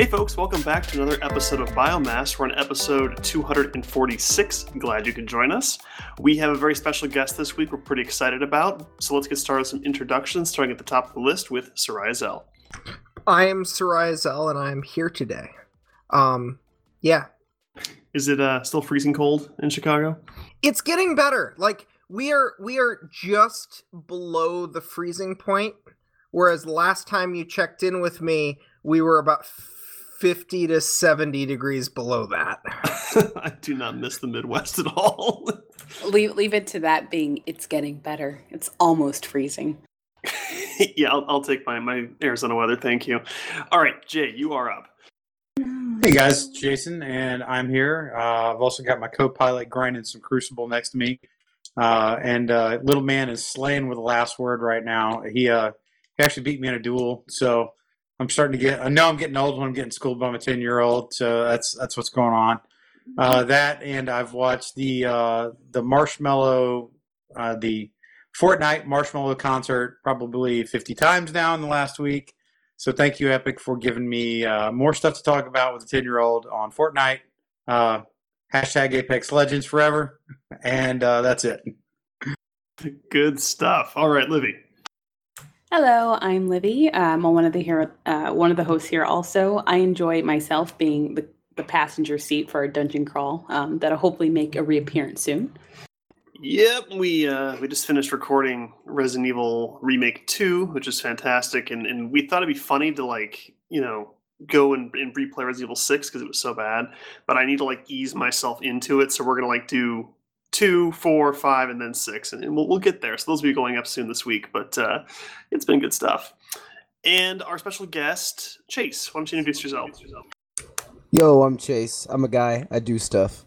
Hey, folks, welcome back to another episode of Biomass. We're on episode 246. Glad you could join us. We have a very special guest this week we're pretty excited about. So let's get started with some introductions, starting at the top of the list with Soraya Zell. I am Soraya Zell, and I am here today. Um, yeah. Is it uh, still freezing cold in Chicago? It's getting better. Like, we are we are just below the freezing point whereas last time you checked in with me we were about 50 to 70 degrees below that. I do not miss the Midwest at all. leave, leave it to that being it's getting better. It's almost freezing. yeah, I'll, I'll take my, my Arizona weather. Thank you. All right, Jay, you are up. Hey guys, Jason, and I'm here. Uh, I've also got my co-pilot grinding some Crucible next to me, uh, and uh, little man is slaying with the last word right now. He uh, he actually beat me in a duel, so I'm starting to get. I know I'm getting old when I'm getting schooled by my ten year old. So that's that's what's going on. Uh, that and I've watched the uh, the Marshmello uh, the Fortnite Marshmello concert probably 50 times now in the last week. So thank you, Epic, for giving me uh, more stuff to talk about with a 10 year old on Fortnite. Uh, hashtag Apex Legends forever, and uh, that's it. Good stuff. All right, Livy. Hello, I'm Livy. Um, I'm one of the here, uh, one of the hosts here. Also, I enjoy myself being the, the passenger seat for a dungeon crawl um, that'll hopefully make a reappearance soon. Yep, we uh, we just finished recording Resident Evil Remake Two, which is fantastic, and and we thought it'd be funny to like you know go and, and replay Resident Evil Six because it was so bad, but I need to like ease myself into it, so we're gonna like do two, four, five, and then six, and we'll, we'll get there. So those will be going up soon this week, but uh, it's been good stuff. And our special guest, Chase. Why don't you introduce yourself? Yo, I'm Chase. I'm a guy. I do stuff.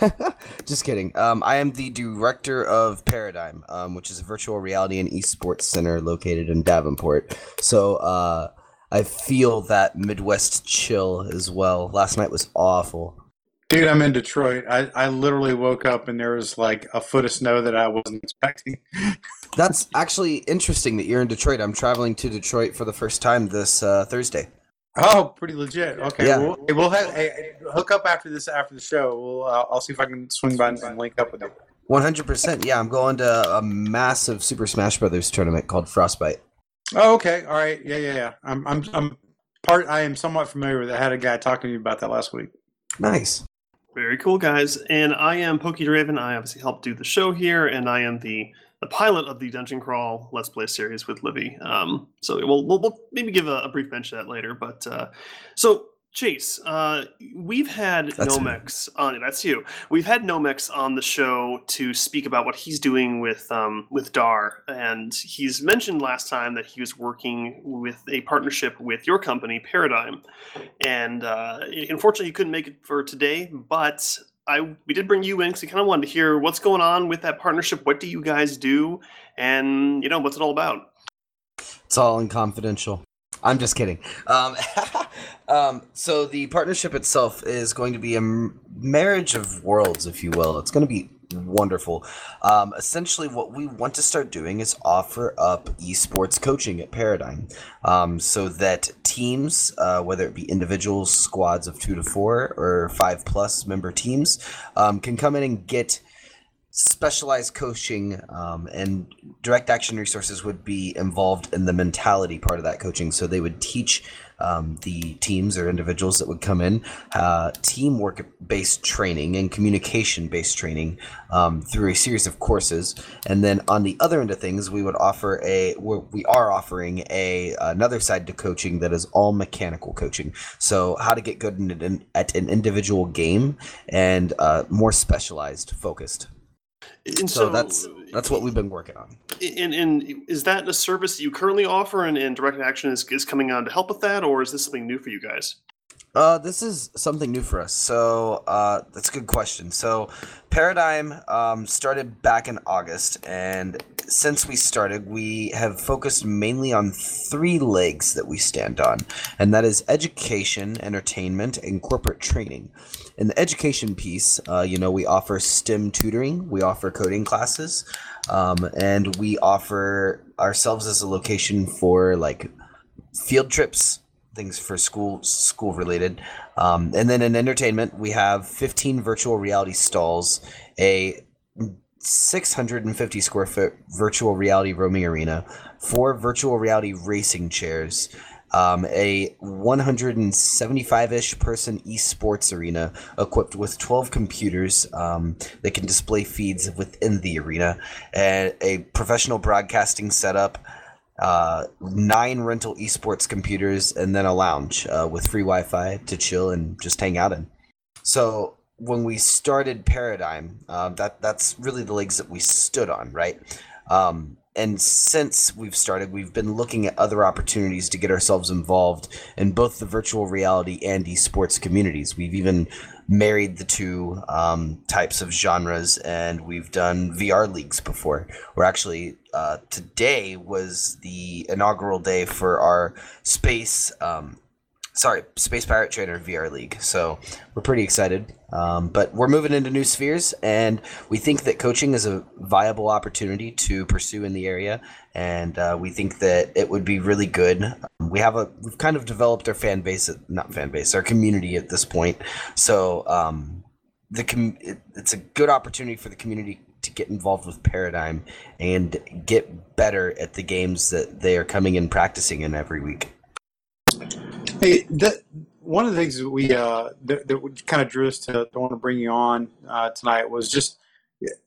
Just kidding. Um, I am the director of Paradigm, um, which is a virtual reality and esports center located in Davenport. So uh, I feel that Midwest chill as well. Last night was awful. Dude, I'm in Detroit. I, I literally woke up and there was like a foot of snow that I wasn't expecting. That's actually interesting that you're in Detroit. I'm traveling to Detroit for the first time this uh, Thursday. Oh, pretty legit. Okay, Yeah. we'll, we'll have hey, hook up after this after the show. We'll uh, I'll see if I can swing by and link up with you. 100%. Yeah, I'm going to a massive Super Smash Brothers tournament called Frostbite. Oh, okay. All right. Yeah, yeah, yeah. I'm I'm I'm part. I am somewhat familiar with it. I had a guy talking to me about that last week. Nice. Very cool, guys. And I am Pokey Draven. I obviously help do the show here, and I am the the pilot of the Dungeon Crawl Let's Play series with Livy. Um, so we'll, we'll, we'll maybe give a, a brief mention of that later. But uh, so Chase, uh, we've had That's Nomex on. That's you. We've had Nomex on the show to speak about what he's doing with um, with Dar, and he's mentioned last time that he was working with a partnership with your company, Paradigm. And uh, unfortunately, he couldn't make it for today, but I we did bring you in because we kind of wanted to hear what's going on with that partnership. What do you guys do, and you know what's it all about? It's all in confidential. I'm just kidding. Um, um, so the partnership itself is going to be a marriage of worlds, if you will. It's going to be wonderful. Um, essentially, what we want to start doing is offer up esports coaching at Paradigm, um, so that teams, uh, whether it be individuals, squads of two to four, or five plus member teams, um, can come in and get specialized coaching um, and direct action resources would be involved in the mentality part of that coaching. So they would teach um, the teams or individuals that would come in uh, teamwork based training and communication based training um, through a series of courses. And then on the other end of things we would offer a we're- offering a another side to coaching that is all mechanical coaching. So how to get good in, in, at an individual game and uh, more specialized focused And so, that's that's what we've been working on. And, and is that a service that you currently offer, and, and Direct Action is, is coming on to help with that, or is this something new for you guys? Uh, this is something new for us. So uh, that's a good question. So Paradigm um, started back in August, and since we started, we have focused mainly on three legs that we stand on, and that is education, entertainment, and corporate training. In the education piece, uh, you know, we offer STEM tutoring, we offer coding classes, um, and we offer ourselves as a location for like field trips, things for school school related. Um, and then in entertainment, we have 15 virtual reality stalls, a 650 square foot virtual reality roaming arena, four virtual reality racing chairs, um, a 175-ish person esports arena equipped with 12 computers um, that can display feeds within the arena, and a professional broadcasting setup, uh, nine rental esports computers, and then a lounge uh, with free Wi-Fi to chill and just hang out in. So when we started Paradigm, uh, that that's really the legs that we stood on, right? Um, and since we've started, we've been looking at other opportunities to get ourselves involved in both the virtual reality and esports communities. We've even married the two um, types of genres, and we've done VR leagues before. We're actually uh, today was the inaugural day for our space. Um, sorry, Space Pirate Trainer VR League. So we're pretty excited. Um, but we're moving into new spheres, and we think that coaching is a viable opportunity to pursue in the area. And uh, we think that it would be really good. Um, we have a we've kind of developed our fan base, not fan base, our community at this point. So um, the com- it, it's a good opportunity for the community to get involved with Paradigm and get better at the games that they are coming and practicing in every week. Hey, one of the things that we uh, that, that kind of drew us to, to want to bring you on uh, tonight was just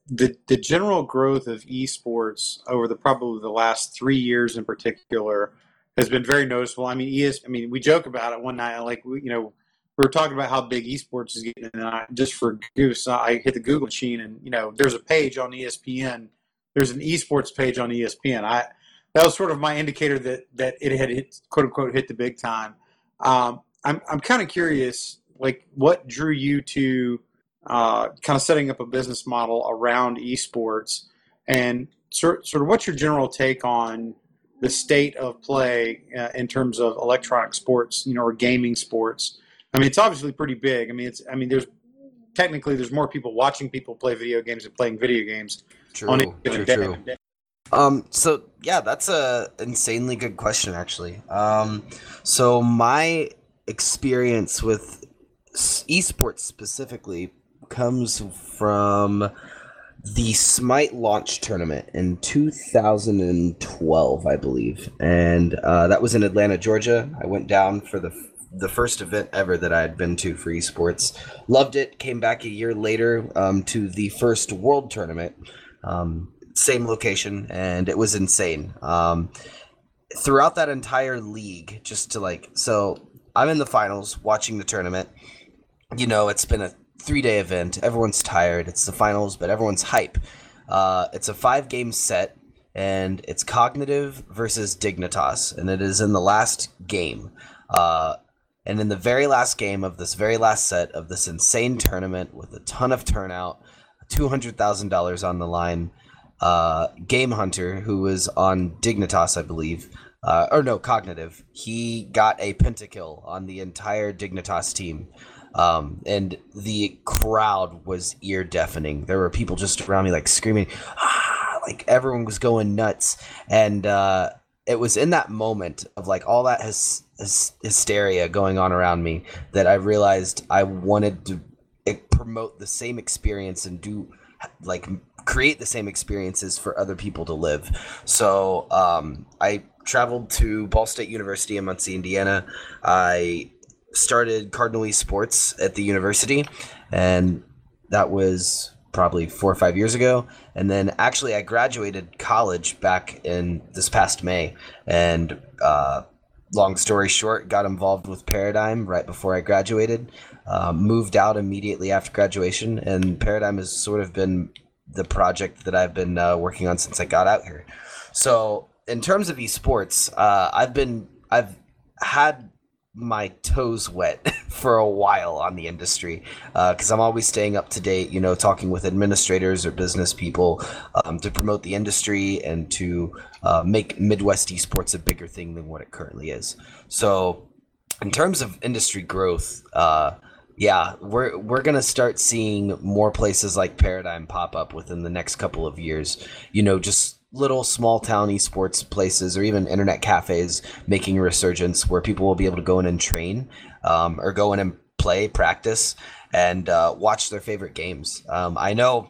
the the general growth of esports over the probably the last three years in particular has been very noticeable. I mean, ES, I mean, we joke about it one night, like we, you know, we were talking about how big esports is getting, and I, just for goose, I hit the Google machine, and you know, there's a page on ESPN. There's an esports page on ESPN. I that was sort of my indicator that that it had hit, quote unquote hit the big time. Um, I'm I'm kind of curious, like what drew you to uh, kind of setting up a business model around esports, and sort sort of what's your general take on the state of play uh, in terms of electronic sports, you know, or gaming sports. I mean, it's obviously pretty big. I mean, it's I mean, there's technically there's more people watching people play video games than playing video games True, on true, true. Um, so yeah, that's a insanely good question, actually. Um, so my experience with esports specifically comes from the Smite launch tournament in 2012, I believe, and uh, that was in Atlanta, Georgia. I went down for the the first event ever that I had been to for esports. Loved it. Came back a year later um, to the first world tournament, um, same location, and it was insane. Um, throughout that entire league, just to like, so I'm in the finals watching the tournament. You know, it's been a three day event. Everyone's tired. It's the finals, but everyone's hype. Uh, it's a five game set, and it's cognitive versus Dignitas, and it is in the last game. Uh, and in the very last game of this very last set of this insane tournament with a ton of turnout, $200,000 on the line, uh, Game Hunter, who was on Dignitas, I believe, uh, or no, Cognitive, he got a pentakill on the entire Dignitas team. Um, and the crowd was ear deafening. There were people just around me, like screaming, ah, like everyone was going nuts. And uh, it was in that moment of like all that hysteria going on around me that I realized I wanted to eh, promote the same experience and do like create the same experiences for other people to live. So um, I traveled to Ball State University in Muncie, Indiana. I started Cardinal Sports at the university, and that was probably four or five years ago. And then actually, I graduated college back in this past May. And uh, long story short, got involved with Paradigm right before I graduated. Uh, moved out immediately after graduation, and Paradigm has sort of been the project that I've been uh, working on since I got out here. So, in terms of esports, uh, I've been I've had my toes wet for a while on the industry because uh, I'm always staying up to date, you know, talking with administrators or business people um, to promote the industry and to uh, make Midwest esports a bigger thing than what it currently is. So, in terms of industry growth, uh, yeah, we're we're gonna start seeing more places like Paradigm pop up within the next couple of years. You know, just little small town esports places or even internet cafes making a resurgence where people will be able to go in and train um, or go in and play, practice, and uh, watch their favorite games. Um, I know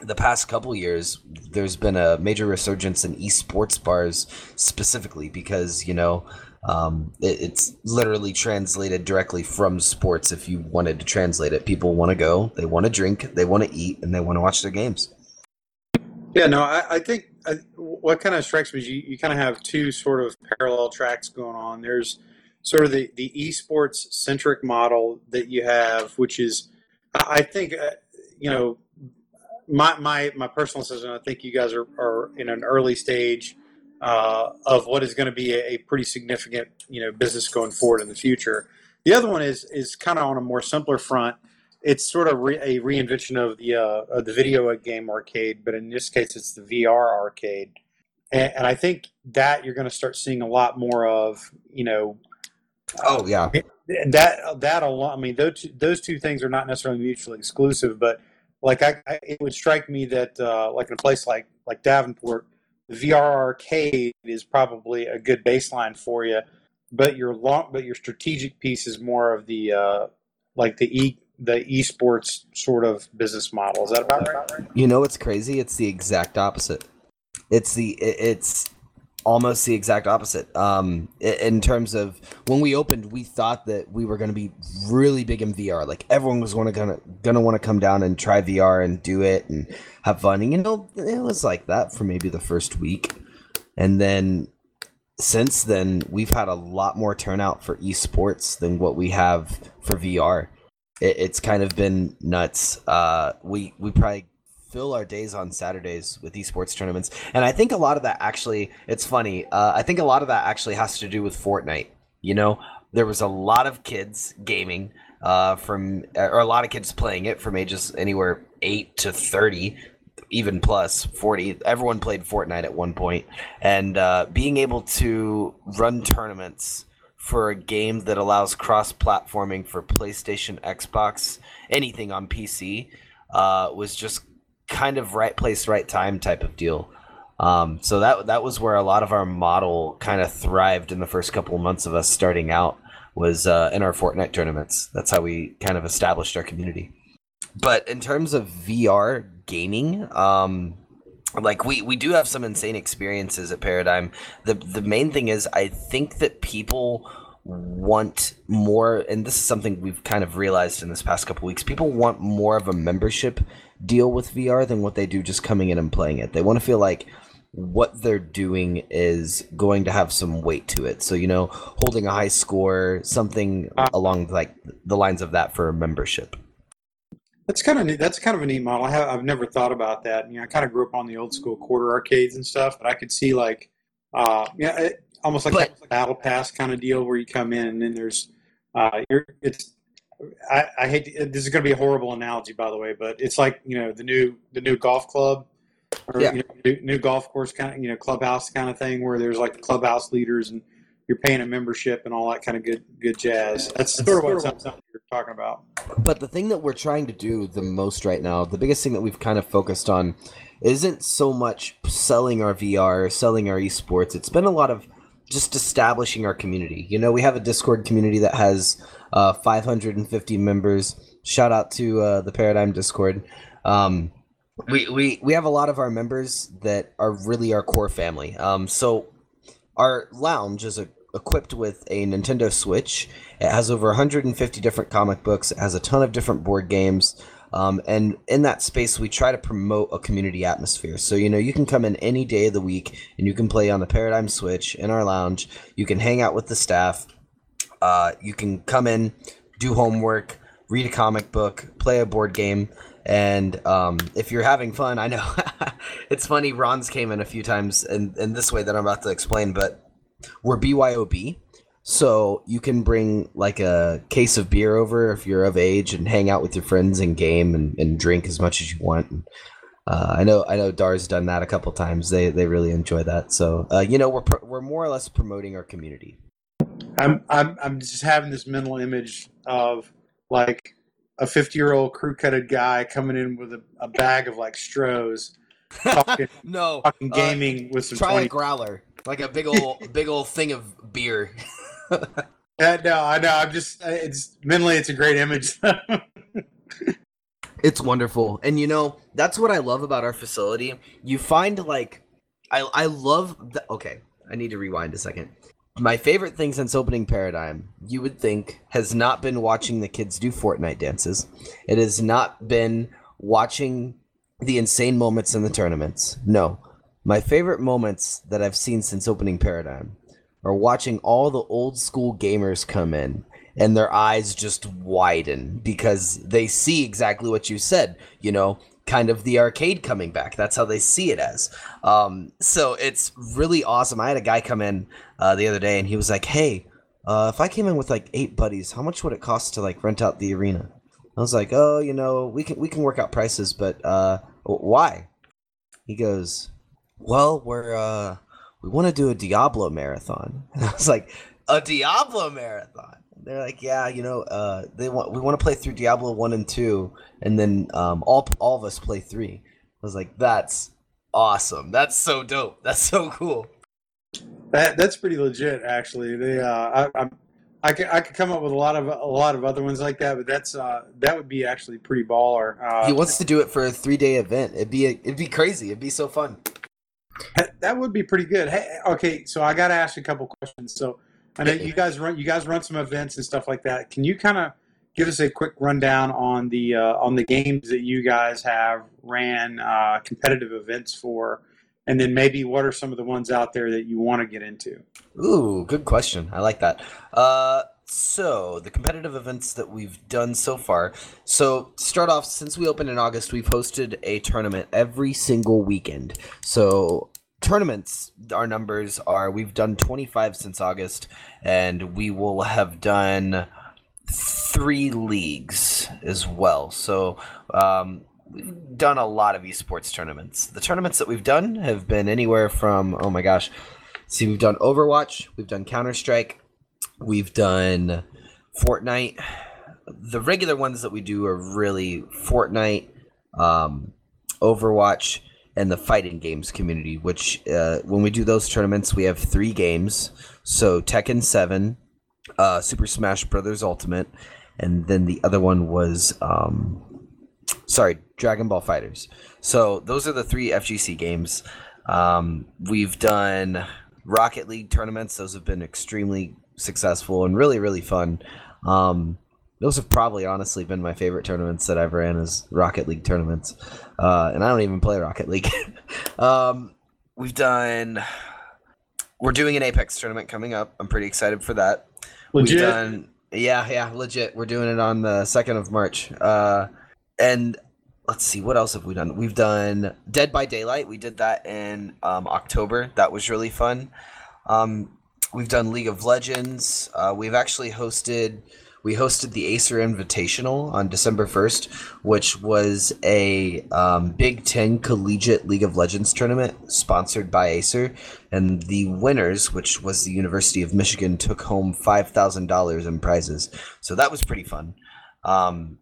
the past couple years there's been a major resurgence in esports bars specifically because you know um, it, it's literally translated directly from sports if you wanted to translate it people want to go they want to drink they want to eat and they want to watch their games Yeah, no, I, I think I, what kind of strikes me is you, you kind of have two sort of parallel tracks going on. There's sort of the, the esports centric model that you have, which is, I think, uh, you know, my, my, my personal assessment, I think you guys are, are in an early stage uh, of what is going to be a, a pretty significant, you know, business going forward in the future. The other one is is kind of on a more simpler front. It's sort of re- a reinvention of the uh, of the video game arcade, but in this case, it's the VR arcade. And, and I think that you're going to start seeing a lot more of, you know, oh yeah and that that alone. I mean, those two, those two things are not necessarily mutually exclusive, but like I, I it would strike me that uh, like in a place like like Davenport, VR arcade is probably a good baseline for you, but your long but your strategic piece is more of the uh, like the e the esports sort of business model. Is that about right? You know what's crazy? It's the exact opposite. It's the it- it's almost the exact opposite. Um, in terms of when we opened, we thought that we were going to be really big in VR. Like everyone was going to gonna gonna want to come down and try VR and do it and have fun. And you know, it was like that for maybe the first week, and then since then we've had a lot more turnout for esports than what we have for VR. It, it's kind of been nuts. Uh, we we probably fill our days on Saturdays with esports tournaments, and I think a lot of that actually, it's funny. Uh, I think a lot of that actually has to do with Fortnite. You know, there was a lot of kids gaming uh, from, or a lot of kids playing it from ages anywhere eight to thirty, even plus forty. Everyone played Fortnite at one point, and uh, being able to run tournaments for a game that allows cross-platforming for PlayStation, Xbox, anything on PC uh, was just kind of right place, right time type of deal. Um, so that that was where a lot of our model kind of thrived in the first couple of months of us starting out was uh, in our Fortnite tournaments. That's how we kind of established our community. But in terms of VR gaming, um, like we we do have some insane experiences at Paradigm. The the main thing is I think that people want more and this is something we've kind of realized in this past couple weeks. People want more of a membership deal with VR than what they do just coming in and playing it. They want to feel like what they're doing is going to have some weight to it. So, you know, holding a high score, something along like the lines of that for a membership. That's kind of neat. That's kind of a neat model. I have I've never thought about that. You know, I kind of grew up on the old school quarter arcades and stuff, but I could see like, uh, yeah, it, almost like But- a battle pass kind of deal where you come in and then there's, uh, you're, it's. I, I hate to, uh, this is going to be a horrible analogy, by the way, but it's like you know the new the new golf club or Yeah. you know, new, new golf course kind of you know clubhouse kind of thing where there's like the clubhouse leaders and you're paying a membership and all that kind of good good jazz. That's sort of what sounds like you're talking about. But the thing that we're trying to do the most right now, the biggest thing that we've kind of focused on, isn't so much selling our VR, selling our esports. It's been a lot of just establishing our community. You know, we have a Discord community that has uh, 550 members. Shout out to uh, the Paradigm Discord. Um, we, we we have a lot of our members that are really our core family. Um, so our lounge is a, equipped with a Nintendo Switch. It has over 150 different comic books. It has a ton of different board games. Um, and in that space, we try to promote a community atmosphere. So, you know, you can come in any day of the week and you can play on the Paradigm Switch in our lounge. You can hang out with the staff. Uh, you can come in, do homework, read a comic book, play a board game. And um, if you're having fun, I know it's funny. Ron's came in a few times in, in this way that I'm about to explain, but we're BYOB. So you can bring like a case of beer over if you're of age and hang out with your friends and game and, and drink as much as you want. And, uh, I know I know Dar's done that a couple times. They they really enjoy that. So uh, you know we're pro- we're more or less promoting our community. I'm I'm I'm just having this mental image of like a 50 year old crew cutted guy coming in with a, a bag of like Strohs talking, no, talking uh, gaming with some try a growler, like a big old, big old thing of beer. Uh, no, I know. I'm just. uh, It's mentally, it's a great image. It's wonderful. And you know, that's what I love about our facility. You find like I I love the okay, I need to rewind a second. My favorite thing since opening Paradigm, you would think, has not been watching the kids do Fortnite dances. It has not been watching the insane moments in the tournaments. No. My favorite moments that I've seen since opening Paradigm are watching all the old school gamers come in and their eyes just widen because they see exactly what you said, you know, kind of the arcade coming back. That's how they see it as. Um, so it's really awesome. I had a guy come in uh, the other day and he was like, "Hey, uh, if I came in with like eight buddies, how much would it cost to like rent out the arena?" I was like, "Oh, you know, we can we can work out prices, but uh, why?" He goes, "Well, we're uh, we want to do a Diablo marathon." And I was like, "A Diablo marathon?" They're like, "Yeah, you know, uh, they want we want to play through Diablo one and two, and then um, all all of us play three. I was like, "That's awesome! That's so dope! That's so cool!" that that's pretty legit, actually. They, uh, I, I'm, I could I could come up with a lot of a lot of other ones like that, but that's uh, that would be actually pretty baller. Uh, he wants to do it for a three day event. It'd be it'd be crazy. It'd be so fun. That- would be pretty good. Hey, okay, so I got to ask you a couple questions. So I know you guys run you guys run some events and stuff like that. Can you kind of give us a quick rundown on the uh, on the games that you guys have ran uh, competitive events for, and then maybe what are some of the ones out there that you want to get into? Ooh, good question. I like that. Uh, so the competitive events that we've done so far. So to start off, since we opened in August, we've hosted a tournament every single weekend. So tournaments, our numbers are we've done 25 since August, and we will have done three leagues as well. So um, we've done a lot of esports tournaments. The tournaments that we've done have been anywhere from oh my gosh. See, we've done Overwatch, we've done Counter Strike, we've done Fortnite. The regular ones that we do are really Fortnite, um, Overwatch, and the fighting games community. Which, uh, when we do those tournaments, we have three games. So Tekken Seven, uh, Super Smash Brothers Ultimate, and then the other one was um, sorry, Dragon Ball FighterZ. So those are the three FGC games. Um, we've done Rocket League tournaments; those have been extremely successful and really, really fun. Um, those have probably honestly been my favorite tournaments that I've ran as Rocket League tournaments, uh, and I don't even play Rocket League. um, we've done. We're doing an Apex tournament coming up. I'm pretty excited for that. Legit. We've done, yeah, yeah, legit. We're doing it on the second of March. Uh, and let's see, what else have we done? We've done Dead by Daylight. We did that in um, October. That was really fun. Um, we've done League of Legends. Uh, we've actually hosted. We hosted the Acer Invitational on December 1st, which was a um, Big Ten Collegiate League of Legends tournament sponsored by Acer. And the winners, which was the University of Michigan, took home $5,000 in prizes. So that was pretty fun. Um,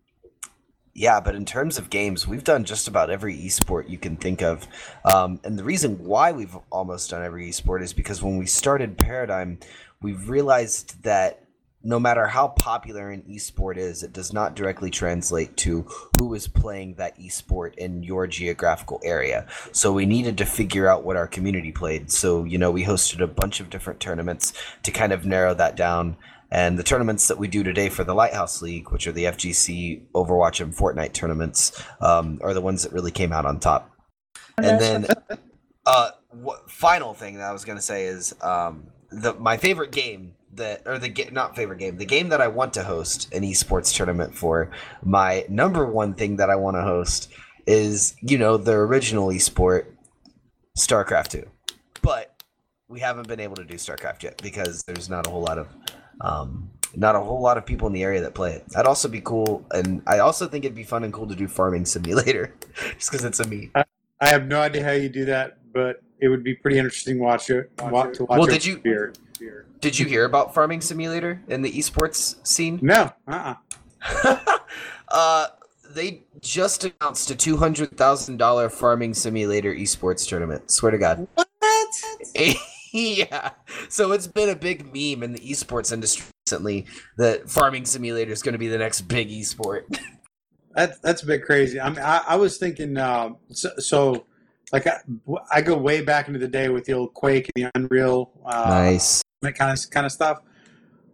yeah, but in terms of games, we've done just about every esport you can think of. Um, and the reason why we've almost done every esport is because when we started Paradigm, we realized that no matter how popular an esport is, it does not directly translate to who is playing that esport in your geographical area. So we needed to figure out what our community played. So, you know, we hosted a bunch of different tournaments to kind of narrow that down. And the tournaments that we do today for the Lighthouse League, which are the FGC, Overwatch, and Fortnite tournaments, um, are the ones that really came out on top. And then, uh, what, final thing that I was gonna say is um, the my favorite game that, or the not favorite game, the game that I want to host an esports tournament for. My number one thing that I want to host is you know the original esport, StarCraft Two, but we haven't been able to do StarCraft yet because there's not a whole lot of um, not a whole lot of people in the area that play it. That'd also be cool, and I also think it'd be fun and cool to do Farming Simulator, just because it's a me. I have no idea how you do that, but it would be pretty interesting to watch it. Watch, to watch Well, it did you- Beer. Did you hear about Farming Simulator in the esports scene? No. Uh. uh uh, they just announced a two hundred thousand dollar farming simulator esports tournament. Swear to God. What? yeah. So it's been a big meme in the esports industry recently that farming simulator is going to be the next big esport. That's that's a bit crazy. I mean, I, I was thinking, uh, so, so like I, I go way back into the day with the old Quake and the Unreal, uh, nice. That kind of kind of stuff.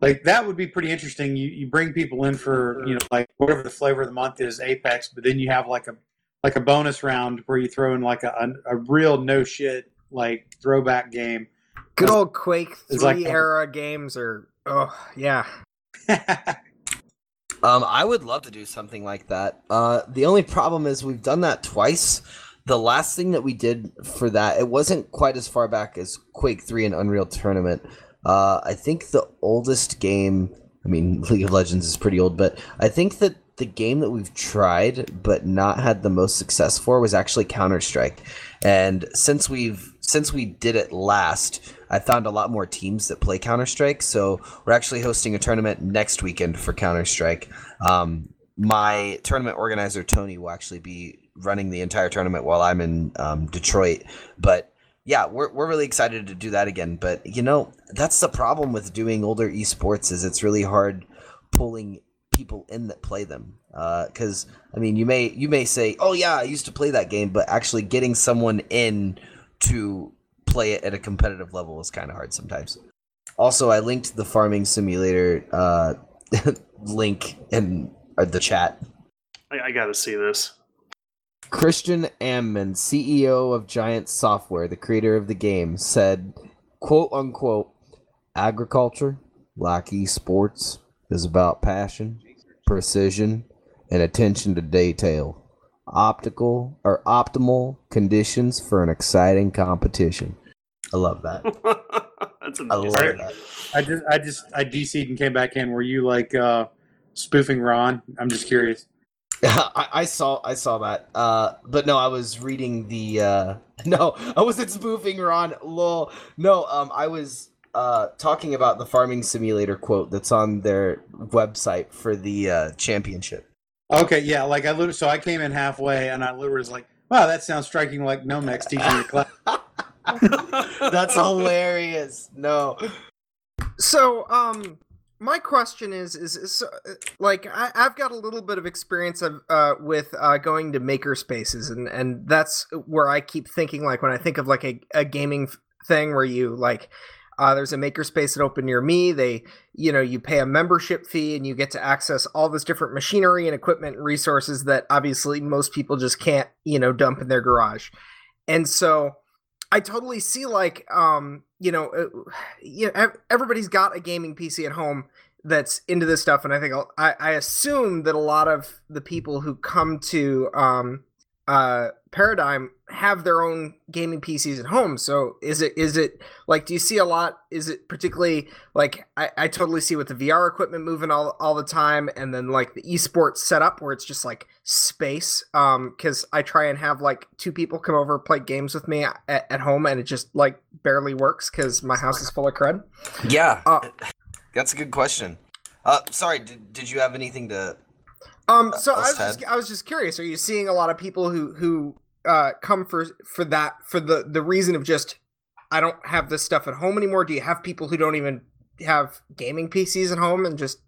Like that would be pretty interesting. You you bring people in for you know like whatever the flavor of the month is Apex, but then you have like a like a bonus round where you throw in like a a, a real no shit like throwback game. Good old Quake three like- era games are oh yeah. Um, I would love to do something like that. Uh, the only problem is we've done that twice. The last thing that we did for that, it wasn't quite as far back as Quake 3 and Unreal Tournament. Uh, I think the oldest game, I mean, League of Legends is pretty old, but I think that the game that we've tried but not had the most success for was actually Counter Strike. And since we've since we did it last, I found a lot more teams that play Counter Strike. So we're actually hosting a tournament next weekend for Counter Strike. Um, my tournament organizer Tony will actually be running the entire tournament while I'm in um, Detroit. But yeah, we're we're really excited to do that again. But you know, that's the problem with doing older esports is it's really hard pulling people in that play them. Because I mean, you may you may say, "Oh yeah, I used to play that game," but actually getting someone in to play it at a competitive level is kind of hard sometimes. Also, I linked the farming simulator uh, link in uh, the chat. I, I got to see this. Christian Ammann, CEO of Giant Software, the creator of the game, said, quote unquote, agriculture, like esports, is about passion, precision, and attention to detail. Optical or optimal conditions for an exciting competition. I love that. That's I amazing. love that. I just I just I DC'd and came back in. Were you like uh, spoofing Ron? I'm just curious. I, I saw I saw that. Uh, but no, I was reading the uh, no, I wasn't spoofing Ron. Lol. No, um, I was uh talking about the farming simulator quote that's on their website for the uh, championship. Okay, yeah, like I literally, so I came in halfway, and I literally was like, "Wow, that sounds striking like Nomex teaching your class." That's hilarious. No. So, um, my question is, is, is uh, like I, I've got a little bit of experience of uh, with uh, going to maker spaces, and and that's where I keep thinking like when I think of like a, a gaming thing where you like. Uh, there's a makerspace that open near me. They, you know, you pay a membership fee and you get to access all this different machinery and equipment and resources that obviously most people just can't, you know, dump in their garage. And so, I totally see like um you know uh, everybody's got a gaming PC at home that's into this stuff and I think I'll- I I assume that a lot of the people who come to um uh paradigm have their own gaming PCs at home so is it is it like do you see a lot is it particularly like I, I totally see with the VR equipment moving all, all the time and then like the esports setup where it's just like space um because I try and have like two people come over play games with me at, at home and it just like barely works because my house is full of crud Yeah, Uh, that's a good question. Uh, sorry, did, did you have anything to? Um, so I was just I was just curious. Are you seeing a lot of people who who uh come for for that for the the reason of just I don't have this stuff at home anymore? Do you have people who don't even have gaming PCs at home and just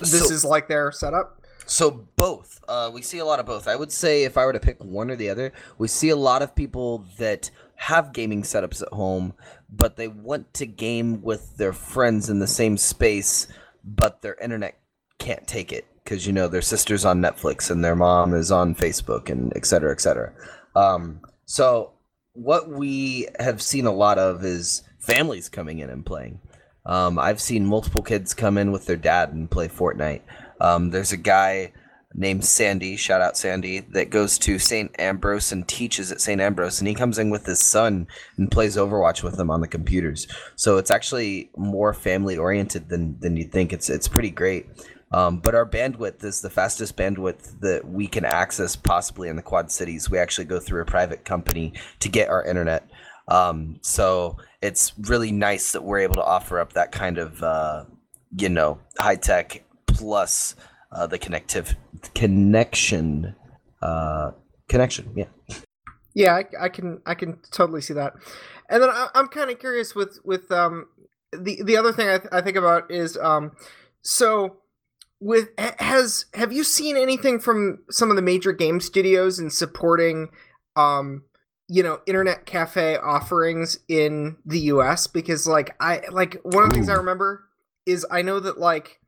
this So- is like their setup? So both. Uh, we see a lot of both. I would say if I were to pick one or the other, we see a lot of people that have gaming setups at home, but they want to game with their friends in the same space, but their internet can't take it because you know their sister's on Netflix and their mom is on Facebook and et cetera, et cetera. Um, so what we have seen a lot of is families coming in and playing. Um, I've seen multiple kids come in with their dad and play Fortnite. Um, there's a guy named Sandy, shout out Sandy, that goes to St. Ambrose and teaches at St. Ambrose, and he comes in with his son and plays Overwatch with them on the computers. So it's actually more family oriented than than you'd think. It's it's pretty great. Um, but our bandwidth is the fastest bandwidth that we can access possibly in the Quad Cities. We actually go through a private company to get our internet. Um, so it's really nice that we're able to offer up that kind of, uh, you know, high tech plus uh, the connective connection uh, connection. Yeah. Yeah, I, I can I can totally see that. And then I, I'm kind of curious with with um the the other thing I, th- I think about is um so with has have you seen anything from some of the major game studios in supporting um you know internet cafe offerings in the US because like I like one of the things I remember is I know that like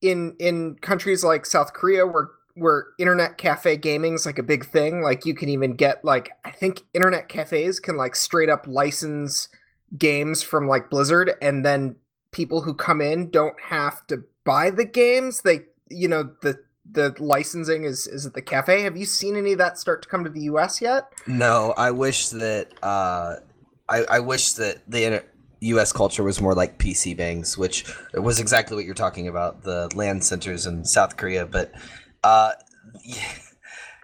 in in countries like South Korea where where internet cafe gaming is like a big thing like you can even get like I think internet cafes can like straight up license games from like Blizzard and then people who come in don't have to buy the games they you know the the licensing is is at the cafe have you seen any of that start to come to the US yet No, I wish that uh, I, I wish that the U.S. culture was more like PC bangs, which was exactly what you're talking about, the LAN centers in South Korea. But uh,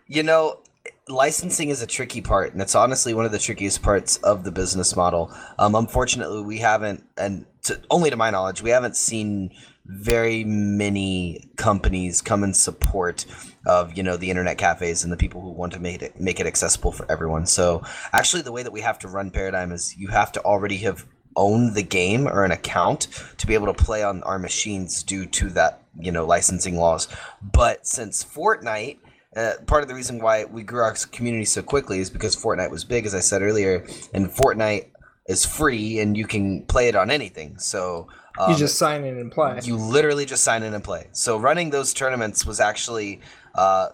you know, licensing is a tricky part, and it's honestly one of the trickiest parts of the business model. Um, unfortunately, we haven't, and to, only to my knowledge, we haven't seen very many companies come in support of you know the internet cafes and the people who want to make it make it accessible for everyone. So actually, the way that we have to run Paradigm is you have to already have owned the game or an account to be able to play on our machines due to that you know licensing laws. But since Fortnite uh, part of the reason why we grew our community so quickly is because Fortnite was big, as I said earlier, and Fortnite is free and you can play it on anything. So um, you just sign in and play you literally just sign in and play. So running those tournaments was actually uh,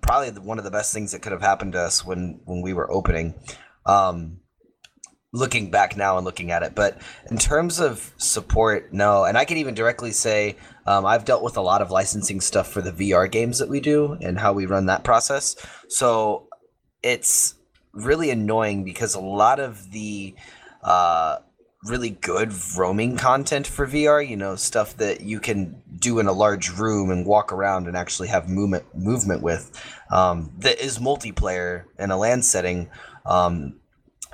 probably the, one of the best things that could have happened to us when when we were opening. Um, looking back now and looking at it, but in terms of support, no. And I can even directly say um, I've dealt with a lot of licensing stuff for the VR games that we do and how we run that process. So it's really annoying because a lot of the uh, really good roaming content for VR, you know, stuff that you can do in a large room and walk around and actually have movement movement with, um, that is multiplayer in a LAN setting. Um,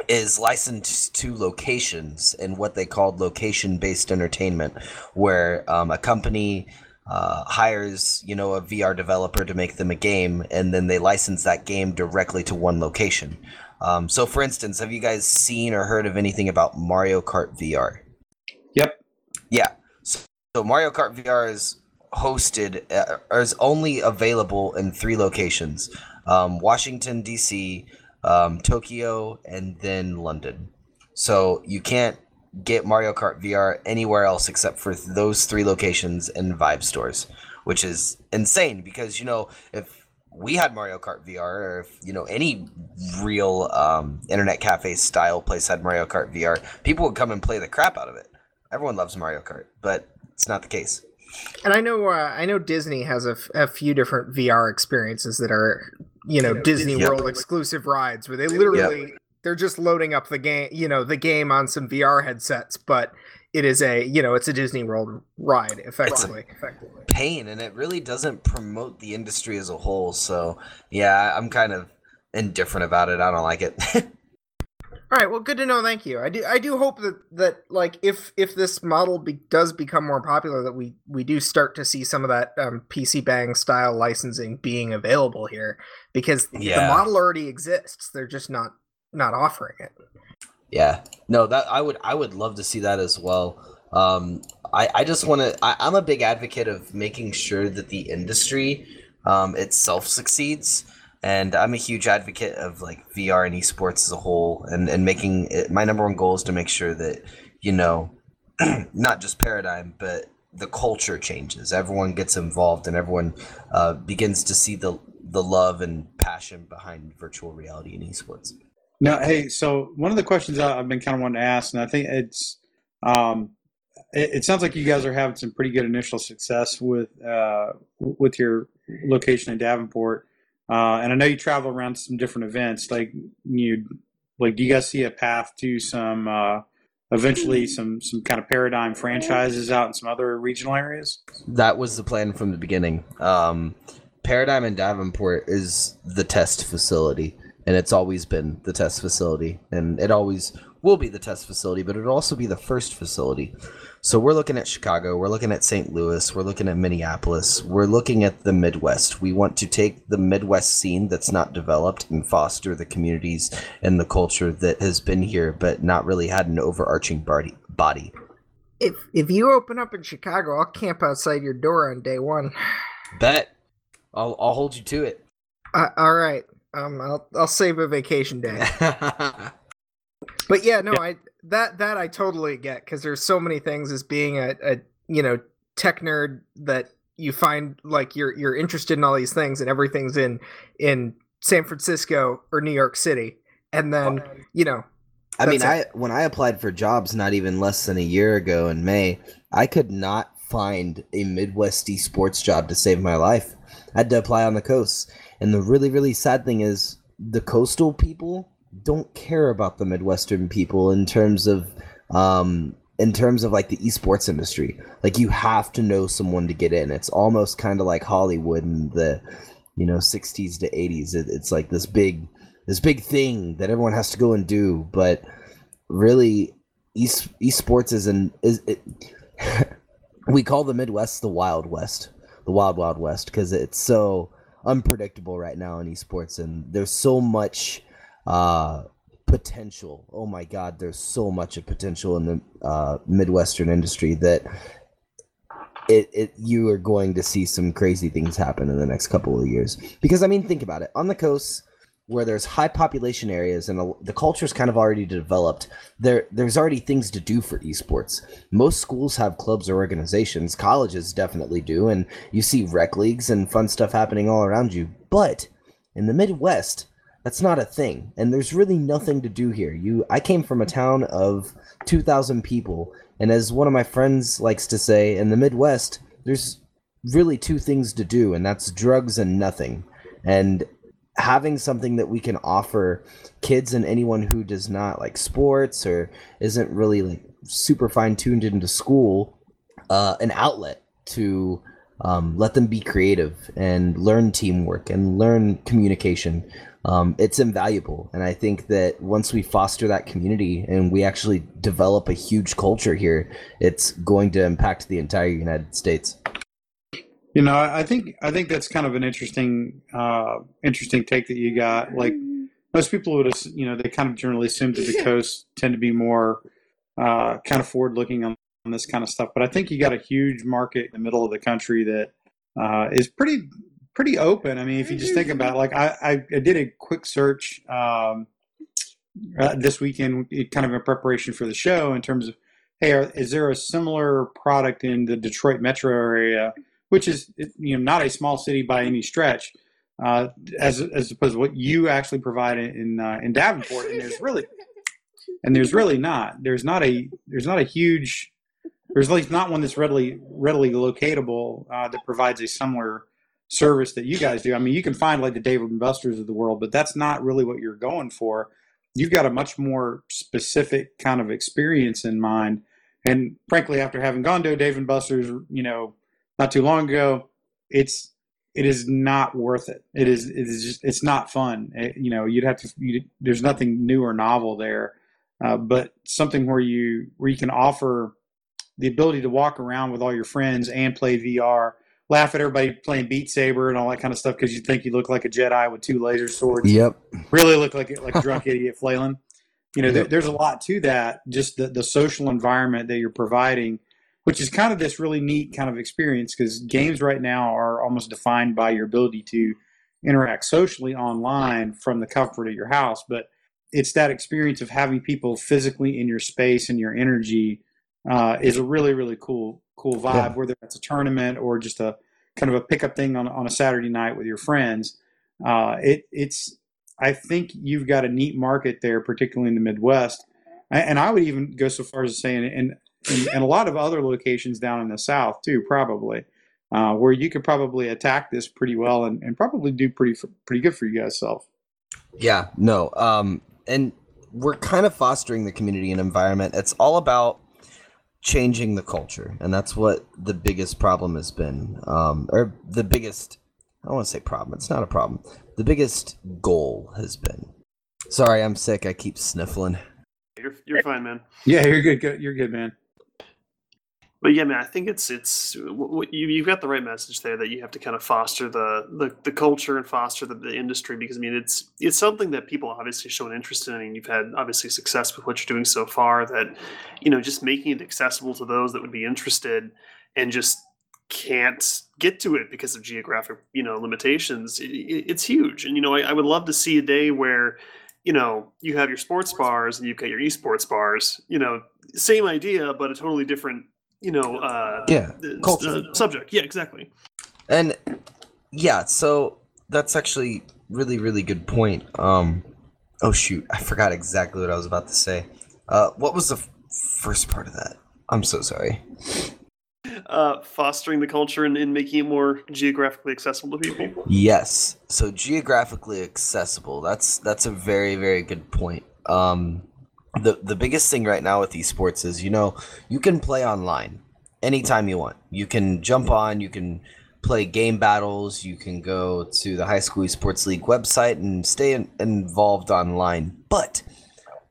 is licensed to locations in what they called location based entertainment, where um, a company uh, hires you know a VR developer to make them a game, and then they license that game directly to one location. Um, so, for instance, have you guys seen or heard of anything about Mario Kart VR? Yep. Yeah. So, so Mario Kart VR is hosted uh, or is only available in three locations: um, Washington D.C., um, Tokyo, and then London. So you can't get Mario Kart VR anywhere else except for those three locations and Vibe stores, which is insane because you know if we had Mario Kart VR, or if you know any real um, internet cafe style place had Mario Kart VR, people would come and play the crap out of it. Everyone loves Mario Kart, but it's not the case. And I know, uh, I know Disney has a, f- a few different VR experiences that are, you know, Disney Yep. World exclusive rides where they literally they're just loading up the game, you know, the game on some VR headsets, but it is a, you know, it's a Disney World ride effectively. effectively. Pain, and it really doesn't promote the industry as a whole. So yeah, I'm kind of indifferent about it. I don't like it. All right, well, good to know. Thank you. I do. I do hope that that like if if this model be, does become more popular, that we we do start to see some of that um, PC Bang style licensing being available here because the model already exists. They're just not not offering it. Yeah, no, that I would I would love to see that as well. Um, I I just want to. I'm a big advocate of making sure that the industry um, itself succeeds, and I'm a huge advocate of like VR and esports as a whole, and and making it, my number one goal is to make sure that you know, not just paradigm, but the culture changes. Everyone gets involved, and everyone uh, begins to see the the love and passion behind virtual reality and esports. Now, hey, so one of the questions I've been kind of wanting to ask, and I think it's, um, it, it sounds like you guys are having some pretty good initial success with uh, with your location in Davenport, uh, and I know you travel around to some different events. Like you, like, do you guys see a path to some uh, eventually some some kind of paradigm franchises out in some other regional areas? That was the plan from the beginning. Um, Paradigm in Davenport is the test facility, and it's always been the test facility, and it always will be the test facility, but it'll also be the first facility. So we're looking at Chicago, we're looking at St. Louis, we're looking at Minneapolis, we're looking at the Midwest. We want to take the Midwest scene that's not developed and foster the communities and the culture that has been here but not really had an overarching body. body. If if you open up in Chicago, I'll camp outside your door on day one. Bet. I'll, I'll hold you to it. Uh, all right. Um, I'll I'll save a vacation day. But yeah, no, I that that I totally get because there's so many things as being a, a you know tech nerd that you find like you're you're interested in all these things and everything's in in San Francisco or New York City, and then you know I mean, That's I when I applied for jobs not even less than a year ago in May, I could not find a Midwest esports job to save my life. I had to apply on the coast. And the really, really sad thing is the coastal people don't care about the Midwestern people in terms of um in terms of like the esports industry. Like you have to know someone to get in. It's almost kind of like Hollywood in the you know 60s to 80s. It, it's like this big this big thing that everyone has to go and do, but really, es- esports is an is it, we call the Midwest the Wild West, the Wild Wild West, because it's so unpredictable right now in esports, and there's so much uh, potential. Oh my God, there's so much of potential in the uh, Midwestern industry that it, it you are going to see some crazy things happen in the next couple of years. Because I mean, think about it. On the coast, where there's high population areas and a, the culture's kind of already developed, there there's already things to do for esports. Most schools have clubs or organizations. Colleges definitely do, and you see rec leagues and fun stuff happening all around you. But in the Midwest, that's not a thing, and there's really nothing to do here. You, I came from a town of 2,000 people, and as one of my friends likes to say, in the Midwest, there's really two things to do, and that's drugs and nothing. And having something that we can offer kids and anyone who does not like sports or isn't really like super fine tuned into school uh, an outlet to um, let them be creative and learn teamwork and learn communication um, it's invaluable and i think that once we foster that community and we actually develop a huge culture here it's going to impact the entire united states You know, I think I think that's kind of an interesting uh, interesting take that you got. Like most people would, you know, they kind of generally assume that the coasts tend to be more uh, kind of forward looking on, on this kind of stuff. But I think you got a huge market in the middle of the country that uh, is pretty pretty open. I mean, if you just think about it, like I, I, I did a quick search um, uh, this weekend, kind of in preparation for the show, in terms of, hey, are, is there a similar product in the Detroit metro area, which is you know not a small city by any stretch, uh, as as opposed to what you actually provide in uh, in Davenport, and there's really and there's really not. There's not a there's not a huge there's at least not one that's readily readily locatable uh, that provides a similar service that you guys do. I mean, you can find like the David and Buster's of the world, but that's not really what you're going for. You've got a much more specific kind of experience in mind. And frankly, after having gone to Dave and Buster's, you know, not too long ago, it's it is not worth it. It is it is just it's not fun. It- you know, you'd have to. You, there's nothing new or novel there, uh, but something where you where you can offer the ability to walk around with all your friends and play VR, laugh at everybody playing Beat Saber and all that kind of stuff because you think you look like a Jedi with two laser swords. yep Really look like a- like a drunk idiot flailing. You know, there, there's a lot to that. Just the the social environment that you're providing, which is kind of this really neat kind of experience because games right now are almost defined by your ability to interact socially online from the comfort of your house, but it's that experience of having people physically in your space and your energy uh, is a really really cool cool vibe. Yeah. Whether it's a tournament or just a kind of a pickup thing on on a Saturday night with your friends, uh, it it's I think you've got a neat market there, particularly in the Midwest, and I would even go so far as to say, and and, and a lot of other locations down in the South too, probably. Uh, where you could probably attack this pretty well and, and probably do pretty pretty good for you guys self. Yeah, no. Um, and we're kind of fostering the community and environment. It's all about changing the culture, and that's what the biggest problem has been. Um, or the biggest, I don't want to say problem. It's not a problem. The biggest goal has been. Sorry, I'm sick. I keep sniffling. You're you're you're fine, man. Yeah, you're good. good. You're good, man. But yeah, man, I think it's it's you you've got the right message there that you have to kind of foster the the, the culture and foster the, the industry because I mean it's it's something that people obviously show an interest in and you've had obviously success with what you're doing so far that you know just making it accessible to those that would be interested and just can't get to it because of geographic you know limitations it, it's huge. And you know I, I would love to see a day where you know you have your sports bars and you've got your esports bars you know same idea but a totally different you know, uh, Yeah, culture. uh, subject. Yeah, exactly. And yeah, so that's actually really really good point. Um oh shoot, I forgot exactly what I was about to say. Uh what was the f- first part of that? I'm so sorry. Uh, fostering the culture and, and making it more geographically accessible to people. Yes. So geographically accessible. That's that's a very very good point. Um the the biggest thing right now with esports is you know, you can play online anytime you want. You can jump on, you can play game battles, you can go to the High School Esports League website and stay in, involved online. But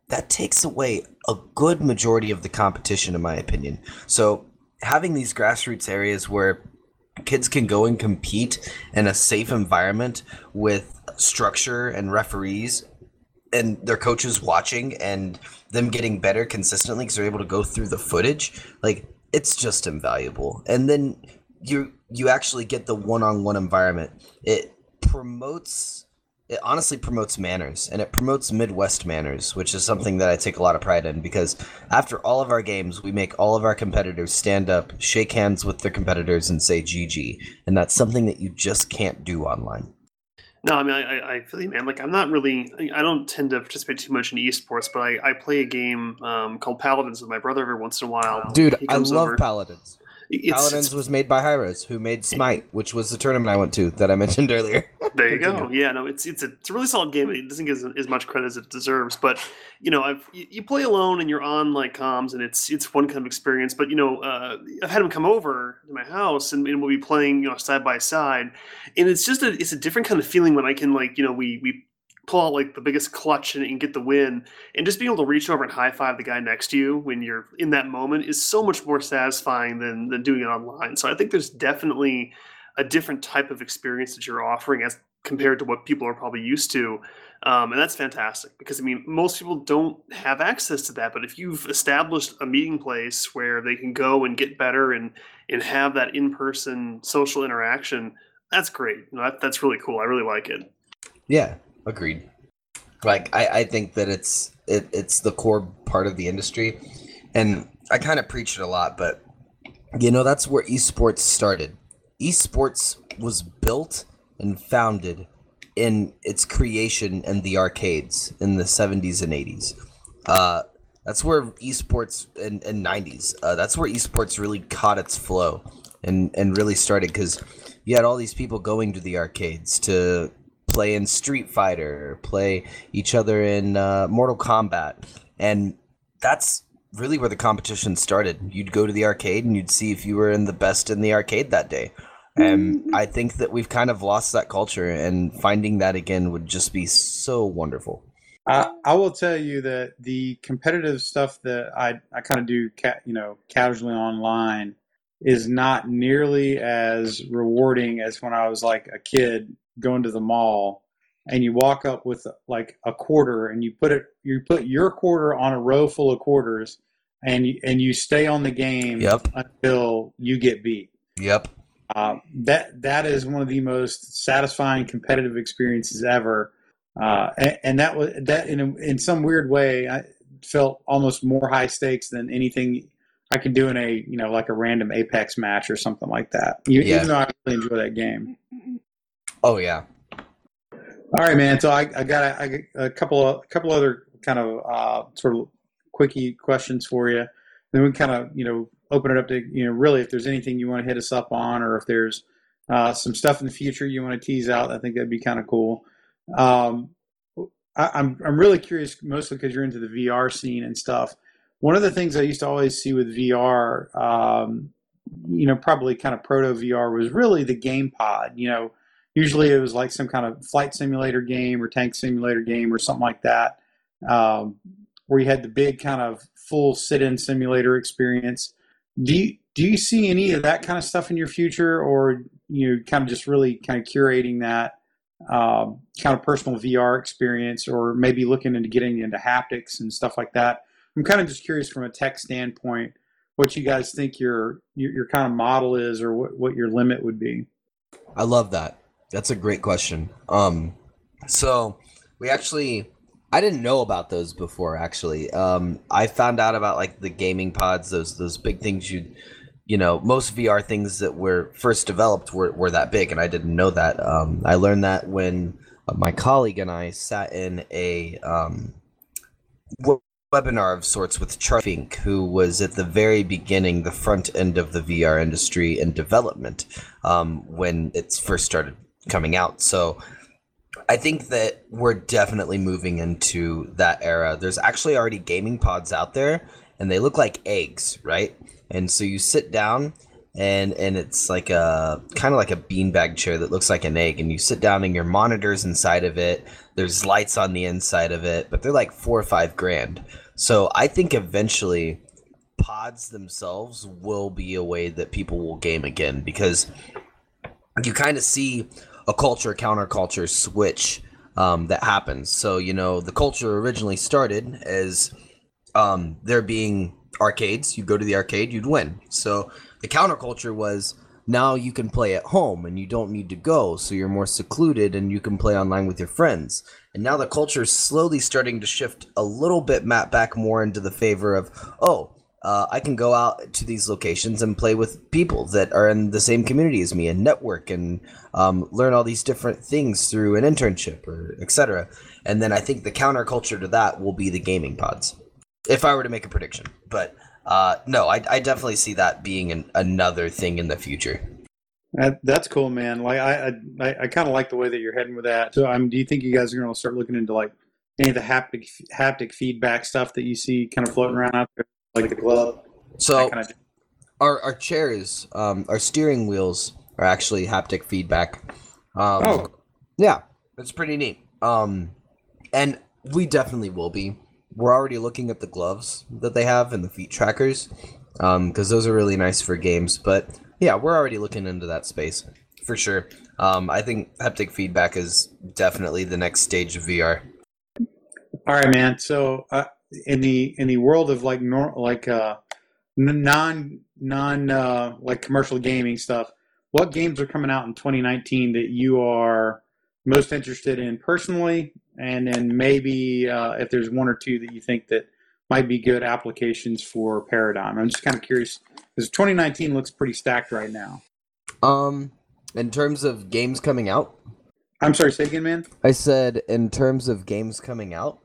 that takes away a good majority of the competition in my opinion. So having these grassroots areas where kids can go and compete in a safe environment with structure and referees and their coaches watching and them getting better consistently because they're able to go through the footage like it's just invaluable. And then you you actually get the one-on-one environment. It promotes it honestly promotes manners and it promotes midwest manners which is something that i take a lot of pride in because after all of our games we make all of our competitors stand up shake hands with their competitors and say gg and that's something that you just can't do online No, I mean, I, I- I feel you, man. Like, I'm not really, I don't tend to participate too much in esports, but I, I play a game um, called Paladins with my brother every once in a while. dude i love over. paladins It's- paladins it's- was made by Hi-Rez who made smite which was the tournament i went to that i mentioned earlier There you go. Yeah, no, it's it's a, it's a really solid game. It doesn't get as, as much credit as it deserves, but you know, I've you, you play alone and you're on like comms, and it's it's one kind of experience. But you know, uh, I've had him come over to my house, and, and we'll be playing you know side by side, and it's just a it's a different kind of feeling when I can like you know we we pull out like the biggest clutch and, and get the win, and just being able to reach over and high five the guy next to you when you're in that moment is so much more satisfying than than doing it online. So I think there's definitely a different type of experience that you're offering as compared to what people are probably used to. Um, and that's fantastic because I mean, most people don't have access to that. But if you've established a meeting place where they can go and get better and and have that in person social interaction, that's great. You know, that, that's really cool. I really like it. Yeah, agreed. Like I, I think that it's it, it's the core part of the industry, and I kind of preach it a lot, but you know that's where esports started. Esports was built and founded in its creation in the arcades in the 70s and 80s. Uh, that's where esports in, in 90s. Uh, that's where esports really caught its flow and and really started because you had all these people going to the arcades to play in Street Fighter, play each other in uh, Mortal Kombat, and that's really where the competition started. You'd go to the arcade and you'd see if you were in the best in the arcade that day. And I think that we've kind of lost that culture, and finding that again would just be so wonderful. I, I will tell you that the competitive stuff that I, I kind of do, ca- you know, casually online is not nearly as rewarding as when I was like a kid going to the mall and you walk up with like a quarter and you put it, you put your quarter on a row full of quarters and you, and you stay on the game Yep. until you get beat. Yep. Uh, that that is one of the most satisfying competitive experiences ever, uh, and, and that was that in a, in some weird way I felt almost more high stakes than anything I could do in a you know like a random Apex match or something like that. Even, Yeah. even though I really enjoy that game. Oh yeah. All right, man. So I, I got a, a couple of a couple other kind of uh, sort of quickie questions for you. Then we kind of you know open it up to you know really if there's anything you want to hit us up on, or if there's uh, some stuff in the future you want to tease out. I think that'd be kind of cool. Um, I, I'm I'm really curious, mostly because you're into the VR scene and stuff. One of the things I used to always see with VR, um, you know, probably kind of proto VR was really the game pod. You know, usually it was like some kind of flight simulator game or tank simulator game or something like that. Um, where you had the big kind of full sit-in simulator experience. Do you do you see any of that kind of stuff in your future, or you kind of just really kind of curating that um, kind of personal VR experience, or maybe looking into getting into haptics and stuff like that? I'm kind of just curious from a tech standpoint, what you guys think your your, your kind of model is, or what, what your limit would be. I love that. That's a great question. Um, so we actually, I didn't know about those before. Actually, um, I found out about like the gaming pods, those those big things you, you know, most VR things that were first developed were were that big, and I didn't know that. Um, I learned that when uh, my colleague and I sat in a um, webinar of sorts with Charlie Fink, who was at the very beginning, the front end of the VR industry and development um, when it first started coming out. So I think that we're definitely moving into that era. There's actually already gaming pods out there, and they look like eggs, right? And so you sit down and and it's like a kind of like a beanbag chair that looks like an egg and you sit down and your monitors inside of it there's lights on the inside of it but they're like four or five grand so i think eventually pods themselves will be a way that people will game again because you kind of see a culture counterculture switch um, that happens. So you know the culture originally started as um, there being arcades. You go to the arcade you'd win. So the counterculture was now you can play at home and you don't need to go, so you're more secluded and you can play online with your friends. And now the culture is slowly starting to shift a little bit back more into the favor of, oh, uh, I can go out to these locations and play with people that are in the same community as me and network and um, learn all these different things through an internship or etc. And then I think the counterculture to that will be the gaming pods, if I were to make a prediction. But uh, no, I, I definitely see that being an, another thing in the future. That, that's cool, man. Like I, I, I kind of like the way that you're heading with that. So, um, do you think you guys are going to start looking into like any of the haptic haptic feedback stuff that you see kind of floating around out there, like the glove? So, kind of... our our chairs, um, our steering wheels are actually haptic feedback. Um, oh, yeah, it's pretty neat. Um, and we definitely will be we're already looking at the gloves that they have and the feet trackers because um, those are really nice for games. But yeah, we're already looking into that space for sure. Um, I think haptic feedback is definitely the next stage of VR. All right, man. So uh, in the in the world of like nor- like uh, non non uh, like commercial gaming stuff, what games are coming out in 2019 that you are most interested in personally and then maybe uh, if there's one or two that you think that might be good applications for Paradigm. I'm just kind of curious because 2019 looks pretty stacked right now. Um, in terms of games coming out. I'm sorry, say again, man. I said in terms of games coming out.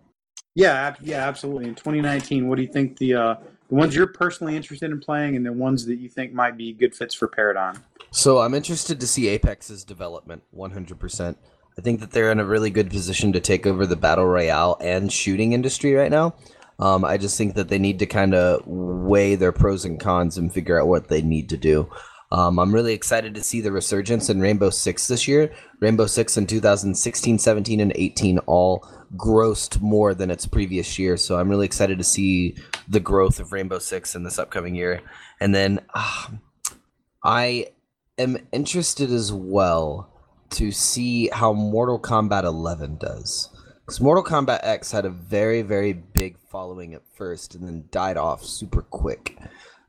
Yeah, yeah, absolutely. In 2019, what do you think the uh, the ones you're personally interested in playing, and the ones that you think might be good fits for Paradigm? So I'm interested to see Apex's development, 100. percent I think that they're in a really good position to take over the battle royale and shooting industry right now. Um, I just think that they need to kind of weigh their pros and cons and figure out what they need to do. Um, I'm really excited to see the resurgence in Rainbow Six this year. Rainbow Six in 2016, 17, and 18 all grossed more than its previous year. So I'm really excited to see the growth of Rainbow Six in this upcoming year. And then uh, I am interested as well to see how Mortal Kombat 11 does. Because Mortal Kombat X had a very, very big following at first and then died off super quick.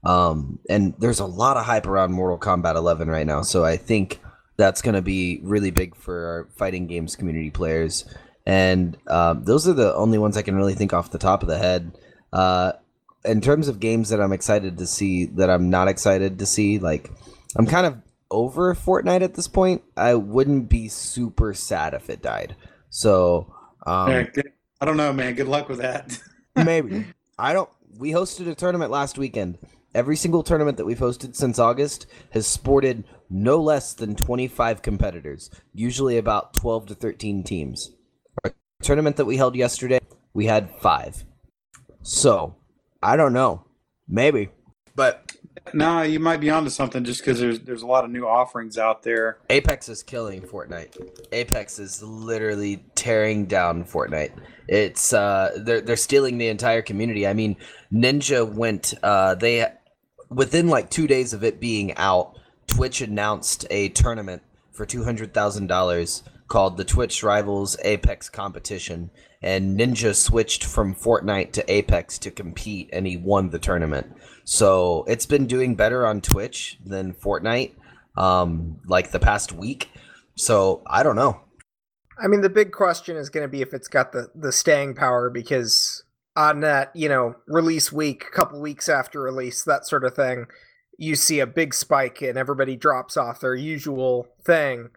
Um, and there's a lot of hype around Mortal Kombat 11 right now. So I think that's going to be really big for our fighting games community players. And um, those are the only ones I can really think off the top of the head. Uh, in terms of games that I'm excited to see, that I'm not excited to see, like I'm kind of over Fortnite at this point. I wouldn't be super sad if it died. So, um, yeah, I don't know, man. Good luck with that. maybe. I don't. We hosted a tournament last weekend. Every single tournament that we've hosted since August has sported no less than 25 competitors, usually about 12 to 13 teams. Our tournament that we held yesterday, we had five. So, I don't know. Maybe. But No, you might be onto something just because there's there's a lot of new offerings out there. Apex is killing Fortnite. Apex is literally tearing down Fortnite. It's uh they're they're stealing the entire community. I mean, Ninja went uh they within like 2 days of it being out, Twitch announced a tournament for $200,000 called the Twitch Rivals Apex competition and Ninja switched from Fortnite to Apex to compete and he won the tournament. So, it's been doing better on Twitch than Fortnite um like the past week. So, I don't know. I mean, the big question is going to be if it's got the the staying power because on that, you know, release week, couple weeks after release, that sort of thing, you see a big spike and everybody drops off their usual thing.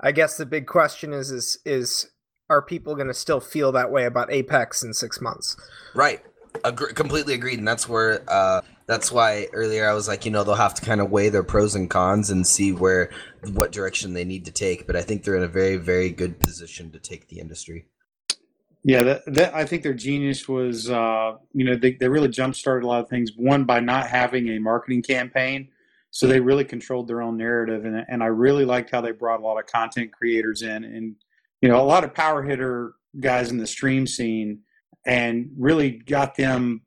I guess the big question is is is are people going to still feel that way about Apex in 6 months? Right. Agre- completely agreed, and that's where uh, that's why earlier I was like, you know, they'll have to kind of weigh their pros and cons and see where what direction they need to take. But I think they're in a very, very good position to take the industry. Yeah, that, that I think their genius was, uh, you know, they, they really jump started a lot of things. One by not having a marketing campaign, so they really controlled their own narrative, and and I really liked how they brought a lot of content creators in, and you know, a lot of power hitter guys in the stream scene, and really got them.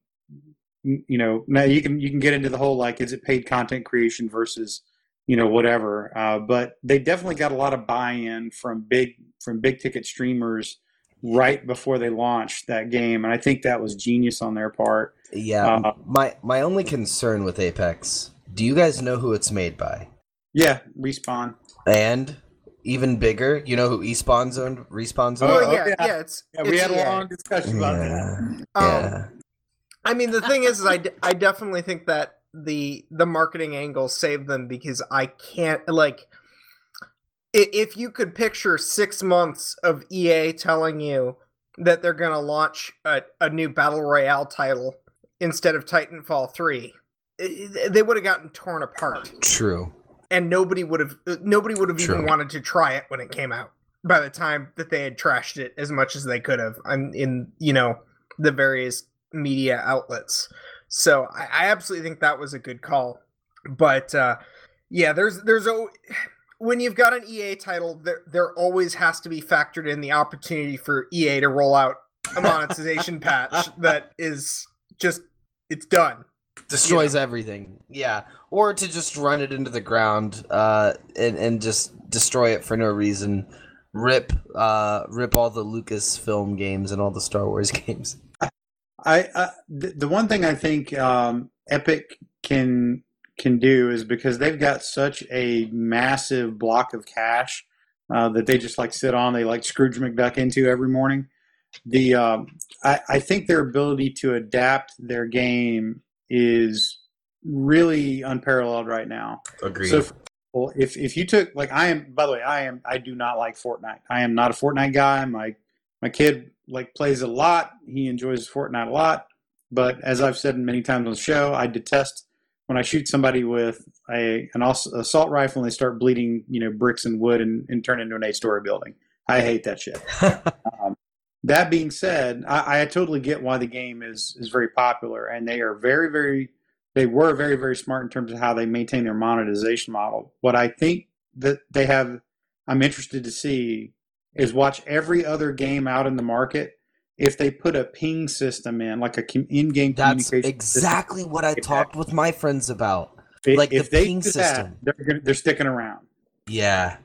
You know, now you can you can get into the whole like, is it paid content creation versus you know whatever, uh, but they definitely got a lot of buy-in from big from big ticket streamers right before they launched that game, and I think that was genius on their part. Yeah. Uh, my my only concern with Apex. Do you guys know who it's made by? Yeah, respawn. And even bigger, you know who Respawn's owned? Respawn's owned. Oh, Oh, yeah, yeah. yeah, it's Yeah, we it's had a long discussion about that. yeah. Um, yeah. I mean, the thing is, is I, d- I definitely think that the the marketing angle saved them because I can't like if you could picture six months of EA telling you that they're going to launch a, a new battle royale title instead of Titanfall three, i- i- they would have gotten torn apart, True. and nobody would have nobody would have even wanted to try it when it came out. By the time that they had trashed it as much as they could have, I'm in you know the various media outlets. So I, I absolutely think that was a good call. But uh, yeah, there's there's a when you've got an EA title, there there always has to be factored in the opportunity for EA to roll out a monetization patch that is just it's done. Destroys everything. Yeah, or to just run it into the ground uh, and and just destroy it for no reason. Rip, uh, rip all the Lucasfilm games and all the Star Wars games. I uh, the, the one thing I think um, Epic can can do is because they've got such a massive block of cash uh, that they just like sit on. They like Scrooge McDuck into every morning. The um, I, I think their ability to adapt their game is really unparalleled right now. Agreed. So, well, if if you took like I am, by the way, I am I do not like Fortnite. I am not a Fortnite guy. My my kid like plays a lot. He enjoys Fortnite a lot. But as I've said many times on the show, I detest when I shoot somebody with a an assault rifle and they start bleeding, you know, bricks and wood and, and turn into an eight-story building. I hate that shit. Um, that being said, I, I totally get why the game is is very popular, and they are very, very, they were very, very smart in terms of how they maintain their monetization model. What I think that they have, I'm interested to see, is watch every other game out in the market. If they put a ping system in, like a in-game That's communication exactly what I talked with my friends about. system, like if the they ping system. they're they're sticking around. Yeah,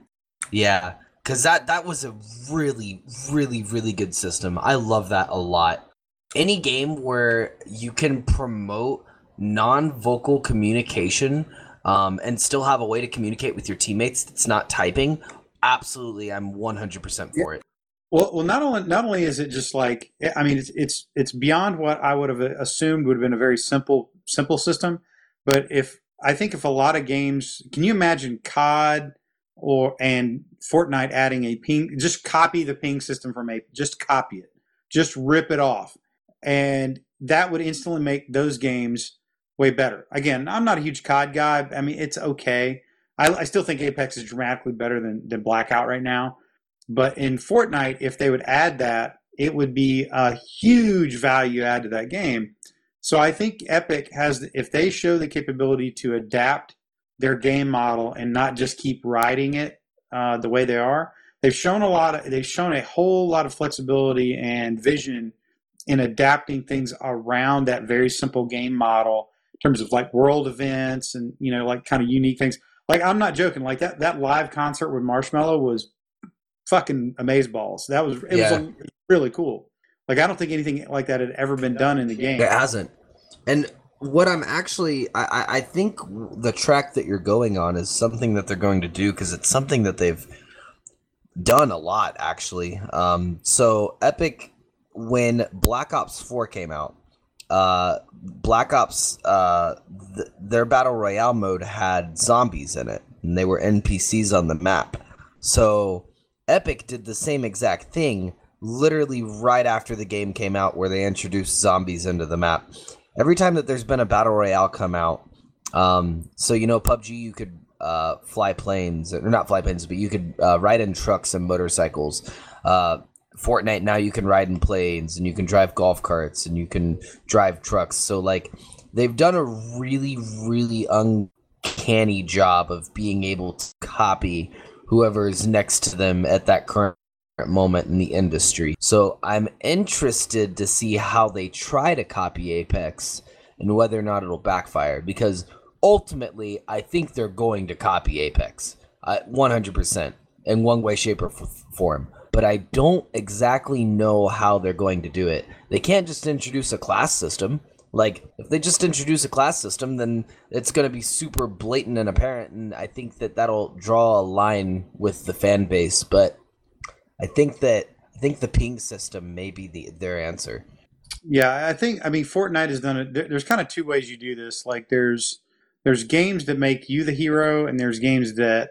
yeah, because that that was a really, really, really good system. I love that a lot. Any game where you can promote non-vocal communication um, and still have a way to communicate with your teammates that's not typing, absolutely, I'm 100% for it. Well, well, not only not only is it just like I mean, it's it's it's beyond what I would have assumed would have been a very simple simple system. But if I think if a lot of games, can you imagine COD or and Fortnite adding a ping? Just copy the ping system from a just copy it, just rip it off, and that would instantly make those games way better. Again, I'm not a huge COD guy. I mean, it's okay. I, I still think Apex is dramatically better than than Blackout right now. But in Fortnite, if they would add that, it would be a huge value add to that game. So I think Epic has, if they show the capability to adapt their game model and not just keep riding it uh, the way they are, they've shown a lot of, they've shown a whole lot of flexibility and vision in adapting things around that very simple game model in terms of like world events and you know like kind of unique things. Like I'm not joking. Like that that live concert with Marshmello was fucking amazeballs. That was it Yeah. was really cool. Like I don't think anything like that had ever been done in the game. It hasn't. And what I'm actually, I, I, think the track that you're going on is something that they're going to do because it's something that they've done a lot actually. Um, so Epic, when Black Ops 4 came out, uh, Black Ops, uh, th- their battle royale mode had zombies in it, and they were NPCs on the map. So Epic did the same exact thing literally right after the game came out, where they introduced zombies into the map. Every time that there's been a battle royale come out, um, so you know PUBG, you could uh, fly planes, or not fly planes, but you could uh, ride in trucks and motorcycles. Uh, Fortnite now you can ride in planes and you can drive golf carts and you can drive trucks. So like they've done a really really uncanny job of being able to copy whoever is next to them at that current moment in the industry. So I'm interested to see how they try to copy Apex and whether or not it'll backfire because ultimately I think they're going to copy Apex. Uh, 100% in one way shape or f- form. But I don't exactly know how they're going to do it. They can't just introduce a class system. Like if they just introduce a class system, then it's going to be super blatant and apparent, and I think that that'll draw a line with the fan base. But I think that I think the ping system may be the their answer. Yeah, I think I mean Fortnite has done it. There's kind of two ways you do this. Like there's there's games that make you the hero, and there's games that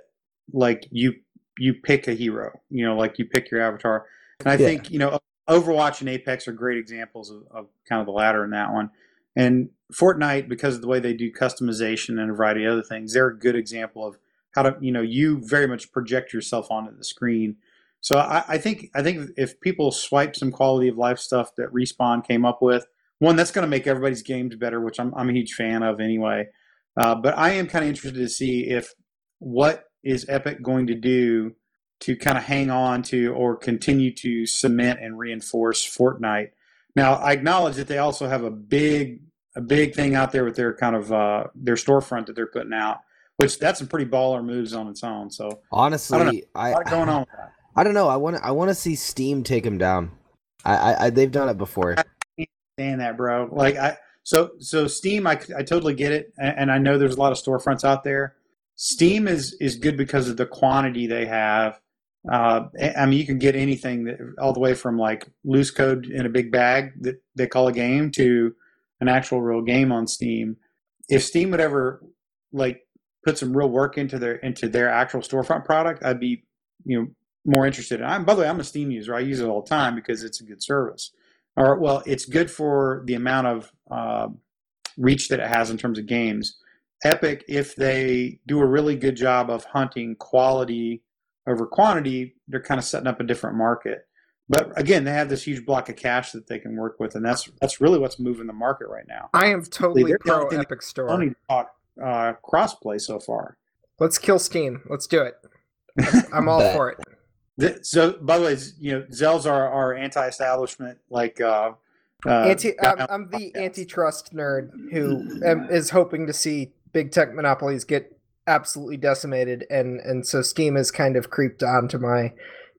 like you you pick a hero. You know, like you pick your avatar. And I Yeah. think you know Overwatch and Apex are great examples of, of kind of the latter in that one. And Fortnite, because of the way they do customization and a variety of other things, they're a good example of how to you know you very much project yourself onto the screen. So I, I think I think if people swipe some quality of life stuff that Respawn came up with, one that's going to make everybody's games better, which I'm I'm a huge fan of anyway. Uh, but I am kind of interested to see if what is Epic going to do to kind of hang on to or continue to cement and reinforce Fortnite. Now I acknowledge that they also have a big a big thing out there with their kind of uh, their storefront that they're putting out, which that's some pretty baller moves on its own. So Honestly, I lot going on. I don't know. I want I want to see Steam take him down. I, I, I they've done it before. understand that, bro. Like I so so Steam, I, I totally get it, and, and I know there's a lot of storefronts out there. Steam is is good because of the quantity they have. Uh, I mean, you can get anything that, all the way from like loose code in a big bag that they call a game to an actual real game on Steam. If Steam would ever like put some real work into their into their actual storefront product, I'd be you know more interested. in. I'm by the way, I'm a Steam user. I use it all the time because it's a good service or well, it's good for the amount of uh, reach that it has in terms of games. Epic, if they do a really good job of hunting quality over quantity, they're kind of setting up a different market. But again, they have this huge block of cash that they can work with, and that's that's really what's moving the market right now. I am totally They're pro thing- Epic Store. Only talk uh, crossplay so far. Let's kill Steam. Let's do it. I'm all for it. Th- So, by the way, you know, Zell's are, our anti-establishment, like uh, uh, Anti, I'm, I'm the antitrust nerd who am, is hoping to see big tech monopolies get absolutely decimated, and and so Steam has kind of creeped onto my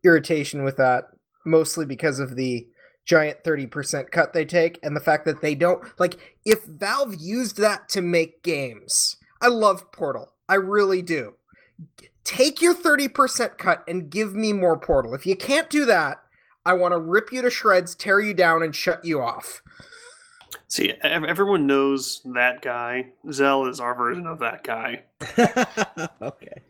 irritation with that, mostly because of the giant 30% cut they take and the fact that they don't like if Valve used that to make games. I love Portal. I really do. Take your 30% cut and give me more Portal. If you can't do that, I want to rip you to shreds, tear you down, and shut you off. See, everyone knows that guy. Zell is our version of that guy. okay.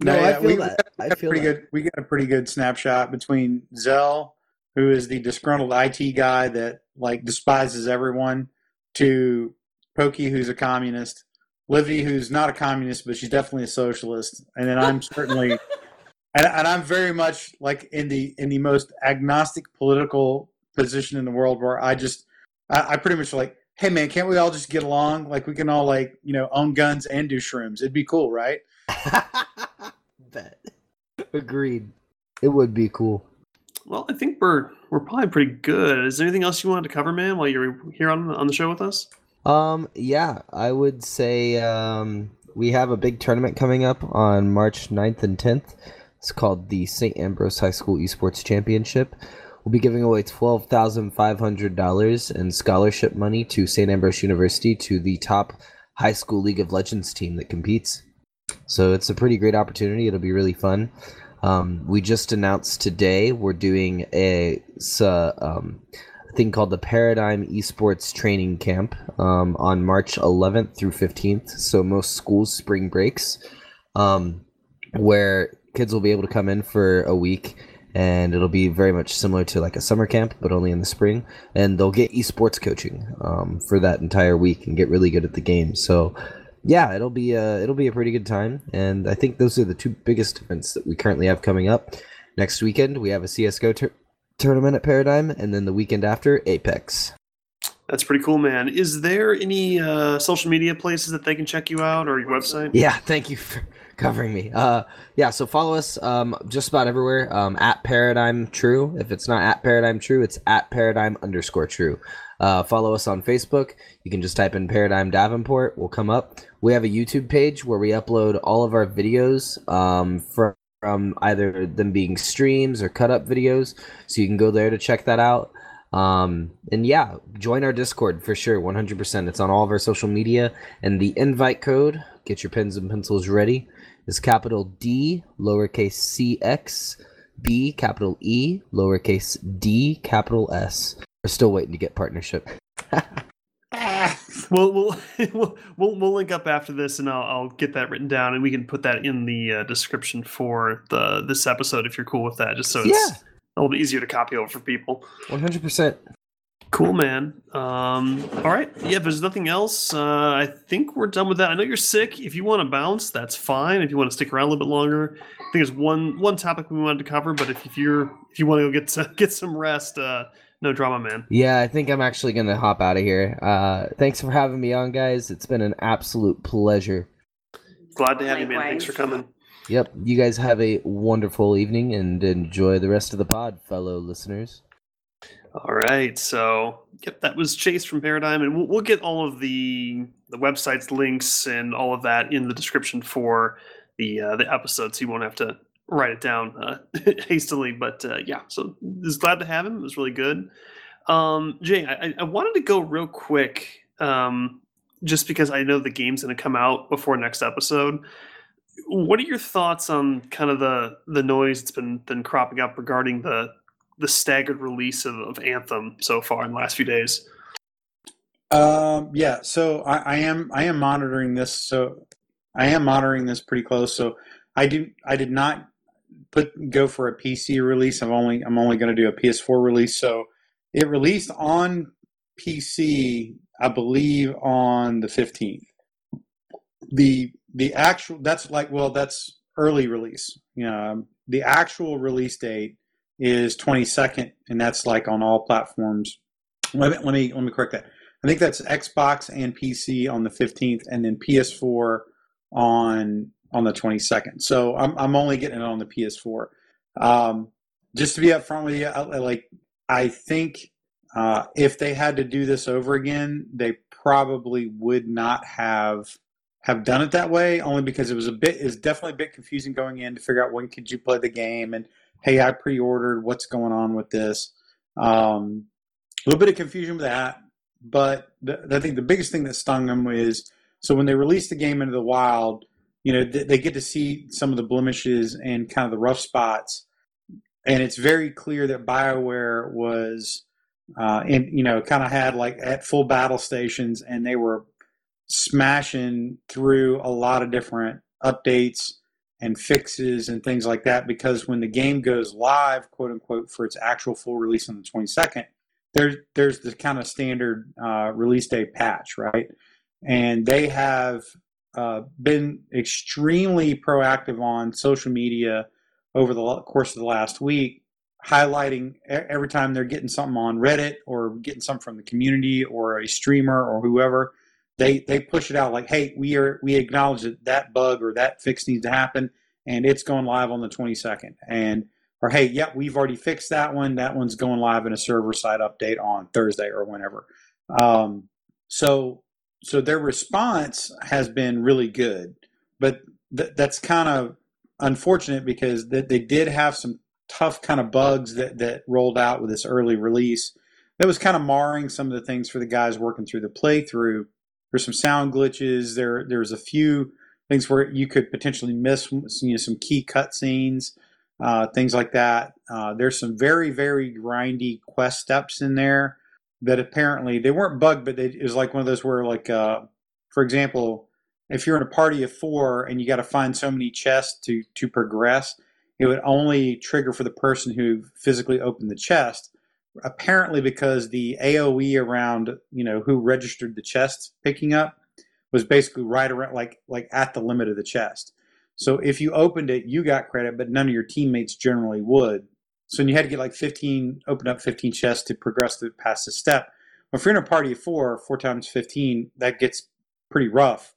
No, No, yeah, I feel we- that. I feel pretty that. good. We got a pretty good snapshot between Zell, who is the disgruntled IT guy that like despises everyone, to Pokey, who's a communist, Livy, who's not a communist, but she's definitely a socialist, and then I'm certainly, and, and I'm very much like in the in the most agnostic political position in the world, where I just I, I pretty much like, hey man, can't we all just get along? Like we can all like you know own guns and do shrooms. It'd be cool, right? Bet. Agreed. It would be cool. Well, I think we're we're probably pretty good. Is there anything else you wanted to cover, man, while you're here on on the show with us? Um, yeah, I would say um, we have a big tournament coming up on March 9th and 10th. It's called the St. Ambrose High School Esports Championship. We'll be giving away $12,500 in scholarship money to St. Ambrose University to the top high school League of Legends team that competes. So it's a pretty great opportunity. It'll be really fun. Um, we just announced today we're doing a, uh, um, a thing called the Paradigm Esports Training Camp um, on March 11th through 15th. So most schools spring breaks, um, where kids will be able to come in for a week and it'll be very much similar to like a summer camp, but only in the spring. And they'll get esports coaching um, for that entire week and get really good at the game. So, yeah, it'll be a it'll be a pretty good time. And I think those are the two biggest events that we currently have coming up. Next weekend we have a CS:GO tur- tournament at Paradigm, and then the weekend after Apex. That's pretty cool, man. Is there any uh, social media places that they can check you out or your website? Yeah, thank you for covering me. Uh, yeah, so follow us um, just about everywhere um, at Paradigm True. If it's not at Paradigm True, it's at Paradigm underscore True. Uh, follow us on Facebook. You can just type in Paradigm Davenport. We'll come up. We have a YouTube page where we upload all of our videos um, from, from either them being streams or cut up videos. So you can go there to check that out. Um, and yeah, join our Discord for sure, 100%. It's on all of our social media. And the invite code, get your pens and pencils ready, is capital D, lowercase c x, B, capital E, lowercase d, capital S. We're still waiting to get partnership. We'll, we'll we'll we'll link up after this, and I'll, I'll get that written down, and we can put that in the uh, description for the this episode if you're cool with that, just so it's Yeah. a little bit easier to copy over for people. 100%. Cool, man. Um, all right. Yeah, if there's nothing else, uh, I think we're done with that. I know you're sick. If you want to bounce, that's fine. If you want to stick around a little bit longer, I think there's one one topic we wanted to cover. But if, if you're if you want to go get to, get some rest, uh, no drama, man. Yeah, I think I'm actually going to hop out of here. Uh, thanks for having me on, guys. It's been an absolute pleasure. Glad to have you, man. Thanks for coming. Yep. You guys have a wonderful evening and enjoy the rest of the pod, fellow listeners. All right. So, yep, that was Chase from Paradigm, and we'll, we'll get all of the the website's links and all of that in the description for the uh, the episode, so you won't have to write it down uh, hastily. But uh, yeah, so just glad to have him. It was really good. Um, Jay, I, I- I wanted to go real quick, um, just because I know the game's going to come out before next episode. What are your thoughts on kind of the the noise that's been been cropping up regarding the the staggered release of, of Anthem so far in the last few days? Um, yeah, so I, I am I am monitoring this. So I am monitoring this pretty close. So I do I did not put go for a PC release. I'm only I'm only going to do a PS4 release. So it released on PC, I believe, on the 15th. The the actual that's like well that's early release. You know, um, the actual release date is 22nd, and that's like on all platforms. Let me let me, let me correct that. I think that's Xbox and PC on the 15th, and then PS4 on on the 22nd. So I'm I'm only getting it on the PS4. Um, just to be upfront with you, I, like I think uh, if they had to do this over again, they probably would not have have done it that way. Only because it was a bit is definitely a bit confusing going in to figure out when could you play the game and hey, I pre-ordered. What's going on with this? Um, a little bit of confusion with that. But I think the biggest thing that stung them is so when they released the game into the wild, you know, th- they get to see some of the blemishes and kind of the rough spots. And it's very clear that BioWare was, uh, in, you know, kind of had like at full battle stations and they were smashing through a lot of different updates and fixes and things like that because when the game goes live, quote unquote, for its actual full release on the 22nd, there's there's the kind of standard uh, release day patch, right? And they have uh, been extremely proactive on social media over the course of the last week, highlighting every time they're getting something on Reddit or getting something from the community or a streamer or whoever. They they push it out like, hey, we are we acknowledge that that bug or that fix needs to happen, and it's going live on the 22nd. And or hey, yep, we've already fixed that one. That one's going live in a server side update on Thursday or whenever. Um, so so their response has been really good, but th- that's kind of unfortunate because th- they did have some tough kind of bugs that that rolled out with this early release that was kind of marring some of the things for the guys working through the playthrough. There's some sound glitches. There there's a few things where you could potentially miss you know, some key cutscenes, uh, things like that. Uh, there's some very very grindy quest steps in there that apparently they weren't bugged, but they, it was like one of those where like uh, for example, if you're in a party of four and you got to find so many chests to to progress it would only trigger for the person who physically opened the chest. Apparently, because the AOE around you know who registered the chest picking up was basically right around like like at the limit of the chest. So if you opened it, you got credit, but none of your teammates generally would. So you had to get like 15, open up 15 chests to progress to past the step. If you're in a party of four, four times 15, that gets pretty rough.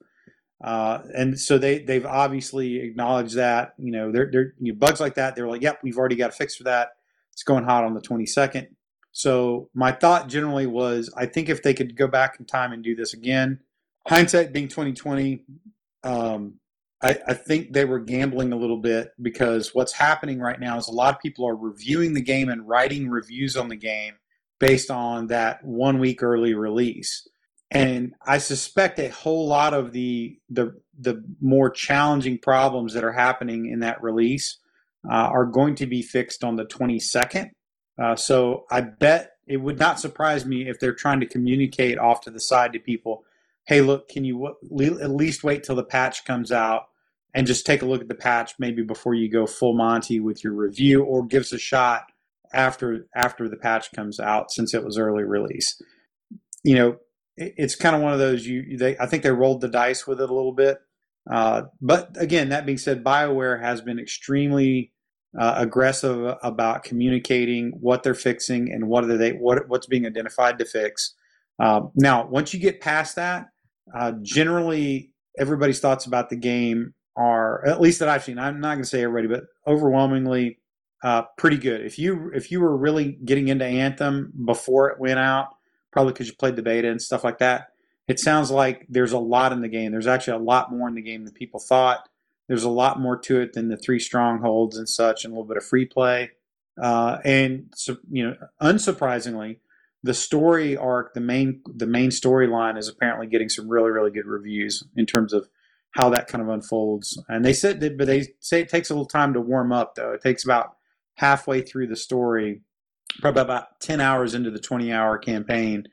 Uh, and so they they've obviously acknowledged that you know they're, they're you know, bugs like that they're like yep we've already got a fix for that it's going hot on the 22nd so my thought generally was i think if they could go back in time and do this again hindsight being 2020 um, I, I think they were gambling a little bit because what's happening right now is a lot of people are reviewing the game and writing reviews on the game based on that one week early release and I suspect a whole lot of the the the more challenging problems that are happening in that release uh, are going to be fixed on the 22nd. Uh, so I bet it would not surprise me if they're trying to communicate off to the side to people, hey, look, can you w- at least wait till the patch comes out and just take a look at the patch maybe before you go full Monty with your review, or give us a shot after after the patch comes out since it was early release. You know, it's kind of one of those you they I think they rolled the dice with it a little bit. Uh, but again, that being said, BioWare has been extremely uh, aggressive about communicating what they're fixing and what are they what what's being identified to fix. Uh, now, once you get past that, uh, generally everybody's thoughts about the game are at least that I've seen. I'm not going to say everybody, but overwhelmingly uh, pretty good. If you if you were really getting into Anthem before it went out probably because you played the beta and stuff like that. It sounds like there's a lot in the game. There's actually a lot more in the game than people thought. There's a lot more to it than the three strongholds and such, and a little bit of free play. Uh, and so, you know, unsurprisingly, the story arc, the main the main storyline, is apparently getting some really really good reviews in terms of how that kind of unfolds. And they said, but they say it takes a little time to warm up. Though it takes about halfway through the story probably about 10 hours into the 20 hour campaign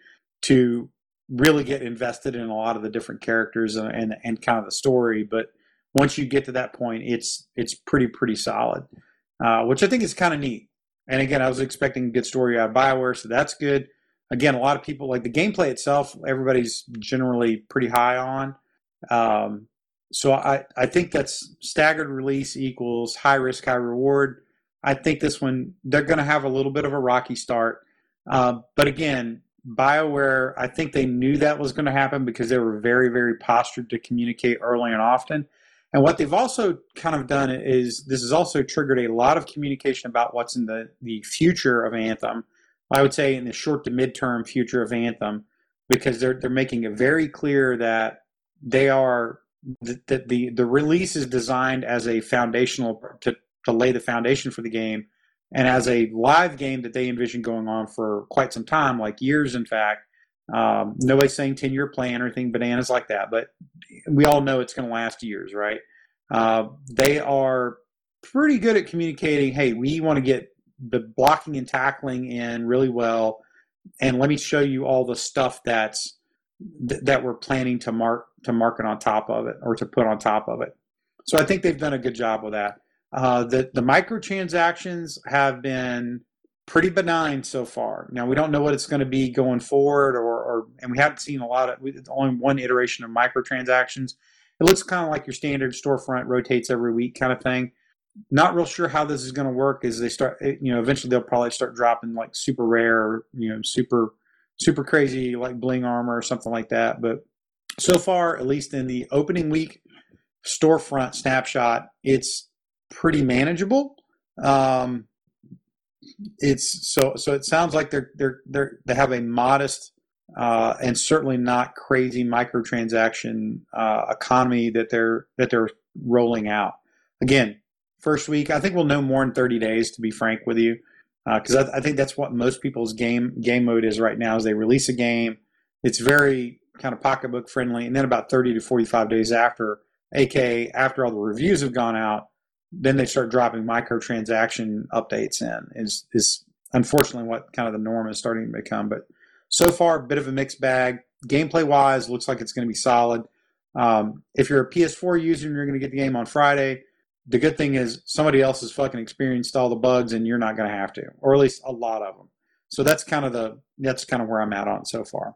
to really get invested in a lot of the different characters and, and, and kind of the story. But once you get to that point, it's it's pretty pretty solid, uh, which I think is kind of neat. And again, I was expecting a good story out of Bioware, so that's good. Again, a lot of people like the gameplay itself. Everybody's generally pretty high on. Um, so I, I think that's staggered release equals high risk, high reward. I think this one they're going to have a little bit of a rocky start. Uh, but again, BioWare, I think they knew that was going to happen because they were very, very postured to communicate early and often. And what they've also kind of done is this has also triggered a lot of communication about what's in the, the future of Anthem. I would say in the short to midterm future of Anthem, because they're they're making it very clear that they are that the, the the release is designed as a foundational to to lay the foundation for the game. And as a live game that they envision going on for quite some time, like years, in fact, um, nobody's saying 10 year plan or anything bananas like that, but we all know it's going to last years, right? Uh, they are pretty good at communicating hey, we want to get the blocking and tackling in really well. And let me show you all the stuff that's th- that we're planning to mark to market on top of it or to put on top of it. So I think they've done a good job with that. Uh, the the microtransactions have been pretty benign so far. Now we don't know what it's going to be going forward, or, or and we haven't seen a lot of only one iteration of microtransactions. It looks kind of like your standard storefront rotates every week kind of thing. not real sure how this is going to work. Is they start, you know, eventually they'll probably start dropping like super rare, you know, super super crazy like bling armor or something like that. But so far, at least in the opening week storefront snapshot, it's pretty manageable. Um, it's so so it sounds like they're they're they're they have a modest uh, and certainly not crazy microtransaction uh, economy that they're that they're rolling out. Again, first week, I think we'll know more in 30 days. To be frank with you, because uh, I, I, think that's what most people's game game mode is right now. Is they release a game, it's very kind of pocketbook friendly, and then about 30 to 45 days after, aka after all the reviews have gone out, then they start dropping microtransaction updates in. Is is unfortunately what kind of the norm is starting to become, but so far, a bit of a mixed bag. Gameplay wise, looks like it's going to be solid. Um, if you're a PS4 user and you're going to get the game on Friday, the good thing is somebody else has fucking experienced all the bugs and you're not going to have to, or at least a lot of them. So that's kind of the that's kind of where I'm at on so far.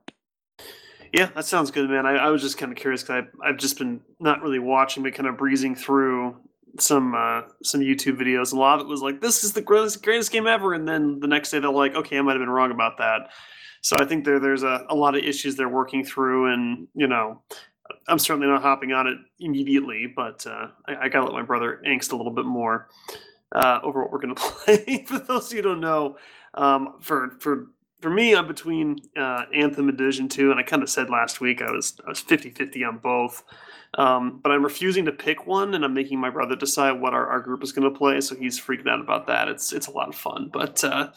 Yeah, that sounds good, man. I, I was just kind of curious because I've just been not really watching, but kind of breezing through some uh, some YouTube videos. A lot of it was like, "This is the greatest greatest game ever," and then the next day they're like, "Okay, I might have been wrong about that." So I think there there's a, a lot of issues they're working through, and you know, I'm certainly not hopping on it immediately, but uh, I, I, gotta let my brother angst a little bit more uh, over what we're gonna play. for those of you who don't know, um, for for for me, I'm between uh, Anthem and Division Two, and I kind of said last week I was I was 50-50 on both. Um, but I'm refusing to pick one, and I'm making my brother decide what our, our group is going to play. So he's freaking out about that. It's it's a lot of fun, but uh,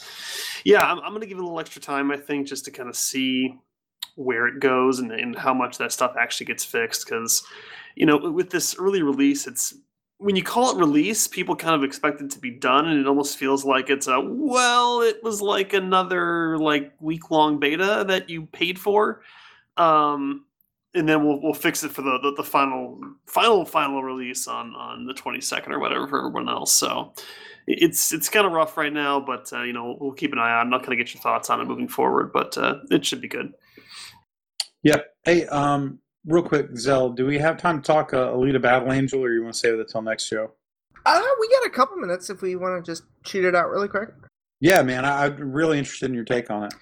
yeah, I'm, I'm going to give it a little extra time. I think just to kind of see where it goes and, and how much that stuff actually gets fixed. Because you know, with this early release, it's when you call it release, people kind of expect it to be done, and it almost feels like it's a well, it was like another like week long beta that you paid for. Um, and then we'll we'll fix it for the, the, the final final final release on on the 22nd or whatever for everyone else. So it's it's kind of rough right now, but uh, you know we'll keep an eye on. I'm not going to get your thoughts on it moving forward, but uh, it should be good. Yeah. Hey, um, real quick, Zell, do we have time to talk uh, Alita Battle Angel, or you want to save it till next show? Uh, we got a couple minutes if we want to just cheat it out really quick. Yeah, man, I, I'm really interested in your take on it.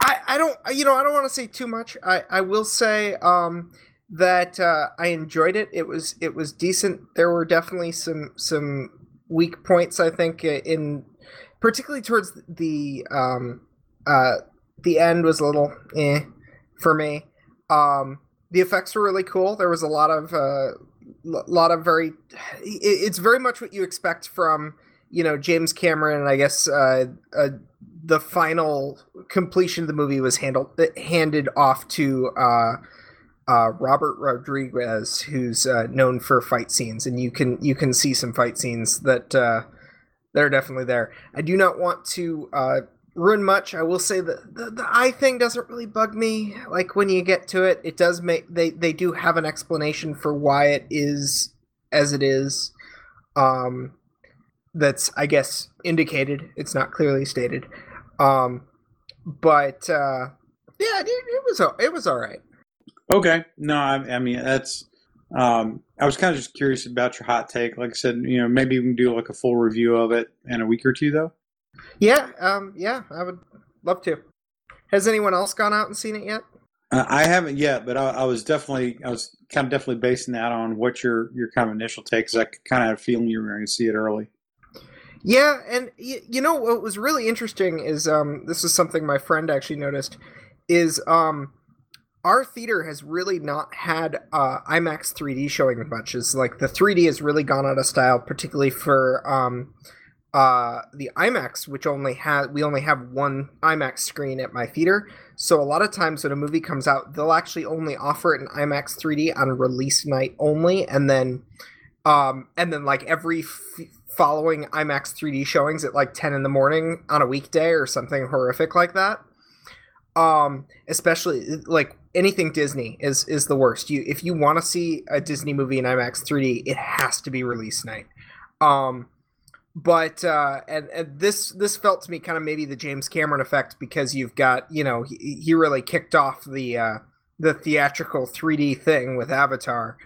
I, I don't you know I don't want to say too much. I, I will say um, that uh, I enjoyed it. It was it was decent. There were definitely some some weak points I think in particularly towards the um, uh, the end was a little eh for me. Um, the effects were really cool. There was a lot of uh, lot of very it's very much what you expect from you know James Cameron and I guess uh, uh, the final completion of the movie was handled handed off to uh, uh, Robert Rodriguez, who's uh, known for fight scenes, and you can you can see some fight scenes that uh, that are definitely there. I do not want to ruin much. I will say that the, the eye thing doesn't really bug me. Like when you get to it, it does make they they do have an explanation for why it is as it is. Um, that's I guess indicated. It's not clearly stated. Um, but uh, yeah, it, it was it was all right. Okay, no, I, I mean that's. Um, I was kind of just curious about your hot take. Like I said, you know, maybe we can do like a full review of it in a week or two, though. Yeah, um, yeah, I would love to. Has anyone else gone out and seen it yet? Uh, I haven't yet, but I, I, was definitely, I was kind of definitely basing that on what your your kind of initial take. Because I kind of had a feeling you were going to see it early. Yeah, and y- you know what was really interesting is um, this is something my friend actually noticed is um, our theater has really not had uh, IMAX 3D showing much. Is like the 3D has really gone out of style, particularly for um, uh, the IMAX, which only has we only have one IMAX screen at my theater. So a lot of times when a movie comes out, they'll actually only offer it in IMAX 3D on release night only, and then um, and then like every f- following IMAX 3D showings at like 10 in the morning on a weekday or something horrific like that. Um, especially like anything Disney is is the worst. You if you want to see a Disney movie in IMAX 3D, it has to be release night. Um, but uh, and, and this this felt to me kind of maybe the James Cameron effect because you've got you know he, he really kicked off the uh, the theatrical 3D thing with Avatar.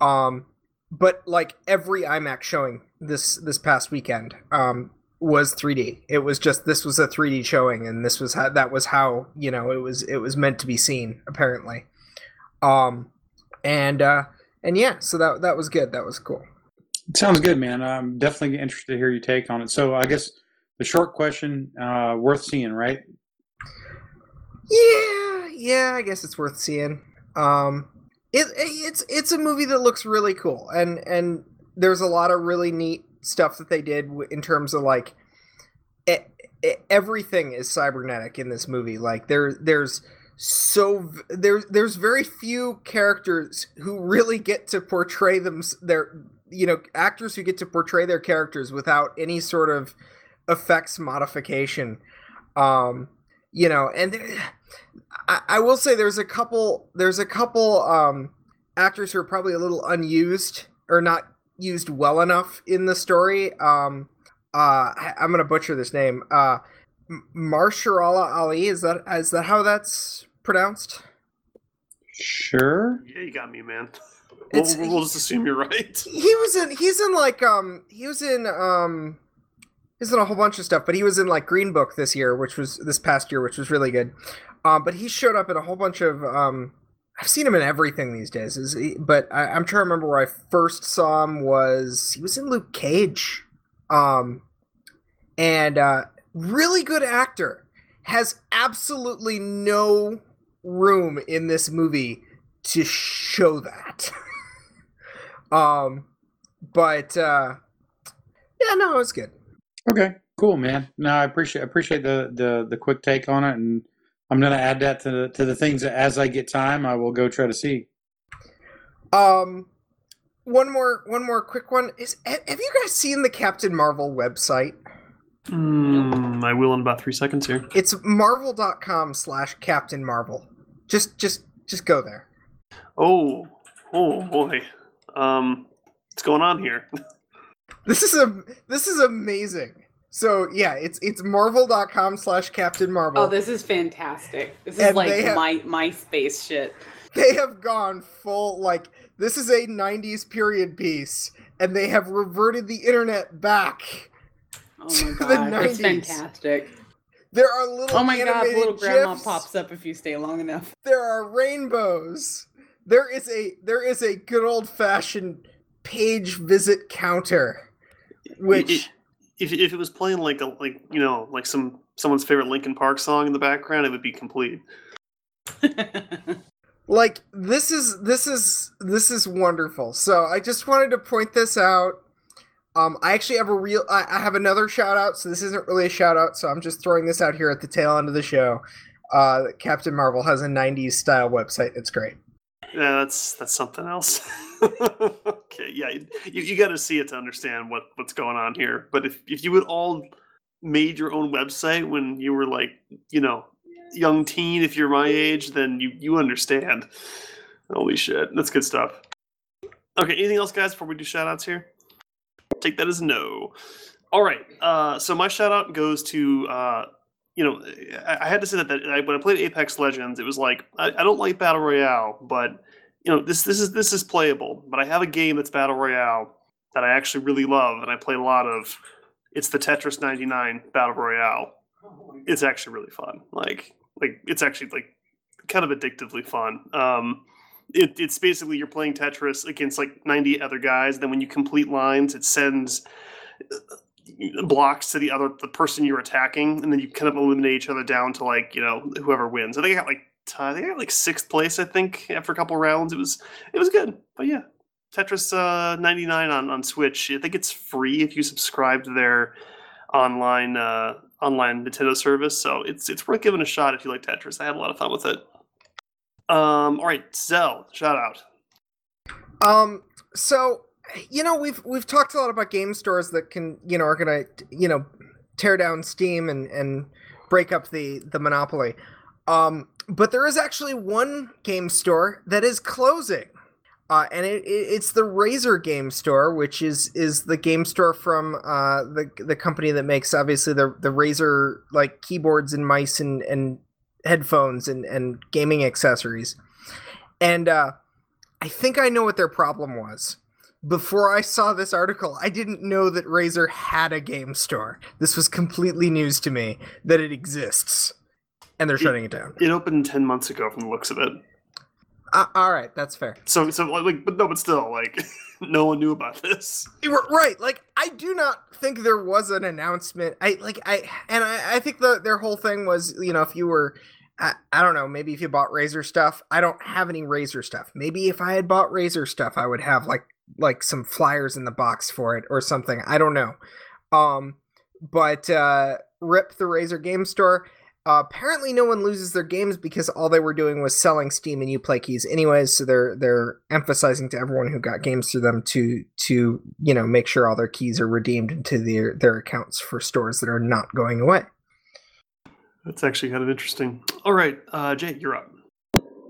Um, but like every IMAX showing this this past weekend um, was 3D. It was just this was a 3D showing, and this was how that was how you know it was it was meant to be seen apparently. Um, and uh, and yeah, so that that was good. That was cool. Sounds good, man. I'm definitely interested to hear your take on it. So I guess the short question, uh, worth seeing, right? Yeah, yeah, I guess it's worth seeing. Um, it, it's it's a movie that looks really cool, and and there's a lot of really neat stuff that they did in terms of like it, it, everything is cybernetic in this movie. Like there there's so there's there's very few characters who really get to portray them their you know actors who get to portray their characters without any sort of effects modification um you know and there, I, I will say there's a couple there's a couple um actors who are probably a little unused or not used well enough in the story um uh I, i'm gonna butcher this name uh Marsharala Ali is that is that how that's pronounced? Sure. Yeah, you got me, man. We'll, It's- we'll just assume you're right. He was in he's in like um he was in um he's in a whole bunch of stuff, but he was in like Green Book this year, which was this past year, which was really good. Um, but he showed up in a whole bunch of um I've seen him in everything these days. Is he, but I, I'm trying to remember where I first saw him was he was in Luke Cage, um, and uh, really good actor has absolutely no room in this movie to show that. um, but uh, yeah, no, it was good. Okay. Cool, man. No, I appreciate appreciate the the the quick take on it, and I'm gonna add that to the to the things that as I get time, I will go try to see. Um, one more, one more quick one is: Have you guys seen the Captain Marvel website? Mm, I will in about three seconds here. It's marvel.com slash Captain Marvel. Just, just, just go there. Oh, oh boy. Um, what's going on here? This is a, this is amazing. So yeah, it's it's marvel.com slash Captain Marvel. Oh, this is fantastic. This is And like they have- my MySpace shit. they have gone full like this is a 90s period piece, and they have reverted the internet back. Oh To my the god, it's 90s. fantastic. There are little Oh my god, little grandma GIFs. pops up if you stay long enough. there are rainbows. There is a there is a good old fashioned page visit counter, which It- if if it was playing like a like you know like some someone's favorite Linkin Park song in the background, it would be complete. like this is this is this is wonderful. So I just wanted to point this out. Um, I actually have a real I, I have another shout out. So this isn't really a shout out. So I'm just throwing this out here at the tail end of the show. Uh, Captain Marvel has a '90s style website. It's great. Yeah, that's that's something else. okay, yeah, you, you got to see it to understand what what's going on here. But if if you would all made your own website when you were like you know young teen, if you're my age, then you you understand. Holy shit, that's good stuff. Okay, anything else, guys? Before we do shout outs here, take that as no. All right, uh, so my shout out goes to. Uh, you know, I, had to say that, that when I played Apex Legends, it was like I, I don't like battle royale, but you know this this is this is playable. But I have a game that's battle royale that I actually really love, and I play a lot of. It's the Tetris 99 battle royale. It's actually really fun. Like like it's actually like kind of addictively fun. Um, it, it's basically you're playing Tetris against like 90 other guys. Then when you complete lines, it sends blocks to the other the person you're attacking, and then you kind of eliminate each other down to like you know whoever wins. I think I got like t- I think I got like sixth place. I think after a couple rounds, it was it was good. But yeah, Tetris uh, 99 on on Switch. I think it's free if you subscribe to their online uh, online Nintendo service. So it's it's worth giving a shot if you like Tetris. I had a lot of fun with it. Um, all right, Zell, shout out. Um, so you know we've we've talked a lot about game stores that can you know are gonna you know tear down Steam and and break up the the monopoly. Um, but there is actually one game store that is closing. Uh, and it, it, it's the Razer Game Store, which is is the game store from uh, the the company that makes obviously the the Razer like keyboards and mice and, and headphones and, and gaming accessories. And uh, I think I know what their problem was. Before I saw this article, I didn't know that Razer had a game store. This was completely news to me that it exists, and they're shutting it down. It opened ten months ago from the looks of it. Uh, all right, that's fair. So so like but no, but still like no one knew about this. R- Right, like I do not think there was an announcement. I like I and I, I think the their whole thing was you know if you were I, I don't know maybe if you bought Razer stuff. I don't have any Razer stuff. Maybe if I had bought Razer stuff, I would have like like some flyers in the box for it or something. I don't know. Um, but uh, rip the Razer Game Store. Uh, apparently, no one loses their games because all they were doing was selling Steam and UPlay keys, anyways. So they're they're emphasizing to everyone who got games through them to to you know make sure all their keys are redeemed into their their accounts for stores that are not going away. That's actually kind of interesting. All right, uh, Jay, you're up.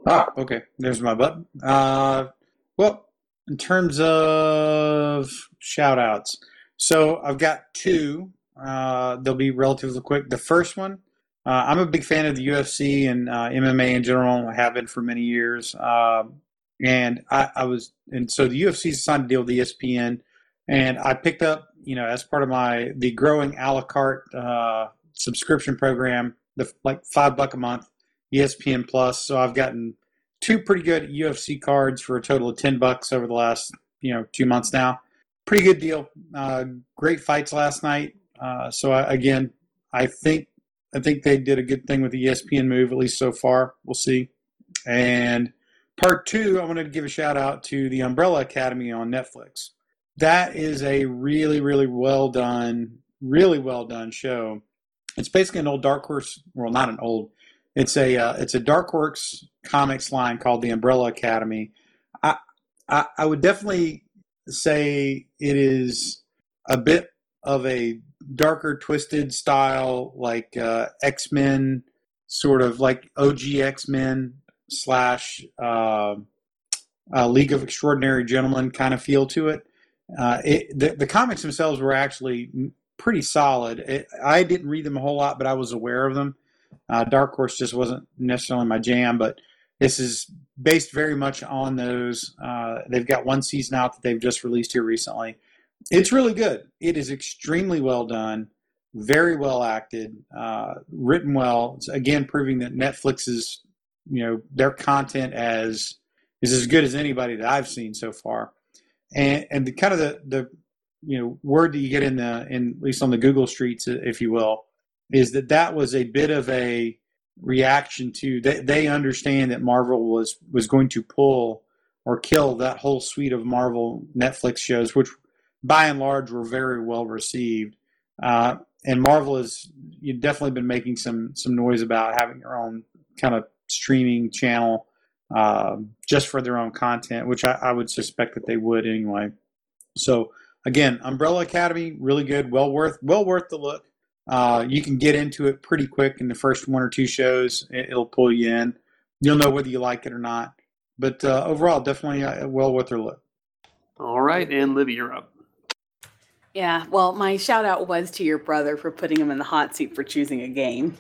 Ah, okay. There's my button. Uh, well, in terms of shout outs, so I've got two. Uh, they'll be relatively quick. The first one, uh, I'm a big fan of the UFC and uh, MMA in general. I have been for many years. Um and I, I was, and so the UFC signed a deal with ESPN, and I picked up, you know, as part of my the growing a la carte uh, subscription program, the like five buck a month, ESPN Plus. So I've gotten two pretty good UFC cards for a total of ten bucks over the last you know two months now. Pretty good deal. Uh, great fights last night. Uh, so I, again, I think I think they did a good thing with the ESPN move at least so far. We'll see. And part two, I wanted to give a shout out to the Umbrella Academy on Netflix. That is a really really well done, really well done show. It's basically an old Dark Horse, well, not an old. It's a uh, it's a Dark Horse comics line called the Umbrella Academy. I, I I would definitely say it is a bit of a darker, twisted style, like uh, X Men, sort of like OG X Men slash uh, uh, League of Extraordinary Gentlemen kind of feel to it. Uh, it the, the comics themselves were actually pretty solid. It, I didn't read them a whole lot, but I was aware of them. Uh, Dark Horse just wasn't necessarily my jam, but this is based very much on those. Uh, they've got one season out that they've just released here recently. It's really good. It is extremely well done, very well acted, uh, written well. It's again proving that Netflix is, you know, their content as is as good as anybody that I've seen so far. And and the kind of the the you know word that you get in the in at least on the Google streets, if you will, is that that was a bit of a reaction to they, they understand that Marvel was was going to pull or kill that whole suite of Marvel Netflix shows, which by and large were very well received. Uh, and Marvel has you've definitely been making some some noise about having their own kind of streaming channel uh, just for their own content, which I, I would suspect that they would anyway. So again, Umbrella Academy, really good, well worth well worth the look. Uh, you can get into it pretty quick in the first one or two shows. It, will pull you in. You'll know whether you like it or not. But uh, overall, definitely uh, well worth their look. All right, and Libby, you're up. Yeah, well, my shout out was to your brother for putting him in the hot seat for choosing a game.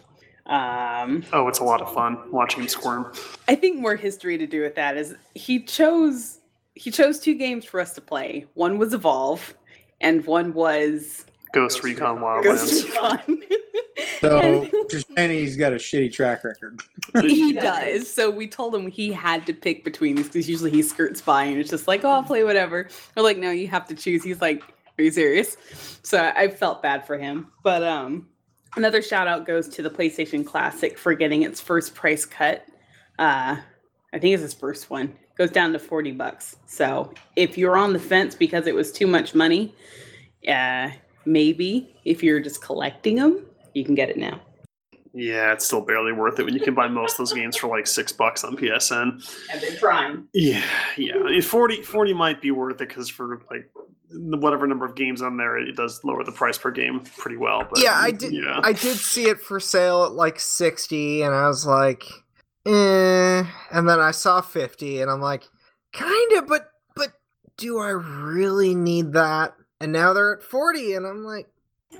Um, Oh, it's a lot of fun watching him squirm. I think more history to do with that is he chose he chose two games for us to play. One was Evolve, and one was Ghost Recon Ghost Wildlands. Recon. So and he's got a shitty track record. he does. So we told him he had to pick between these because usually he skirts by and it's just like, oh, I'll play whatever. We're like, no, you have to choose. He's like, are you serious? So I I felt bad for him. But um, another shout out goes to the PlayStation Classic for getting its first price cut. Uh, I think it's his first one. Goes down to 40 bucks. So if you're on the fence because it was too much money, uh, maybe if you're just collecting them, you can get it now. Yeah, it's still barely worth it when you can buy most of those games for like six bucks on PSN. I've been trying. Yeah, yeah. I mean, 40, 40 might be worth it because for like whatever number of games on there, it does lower the price per game pretty well. But yeah, I did. Yeah, I did see it for sale at like sixty, and I was like, eh. And then I saw fifty, and I'm like, kinda, but but do I really need that? And now they're at forty, and I'm like,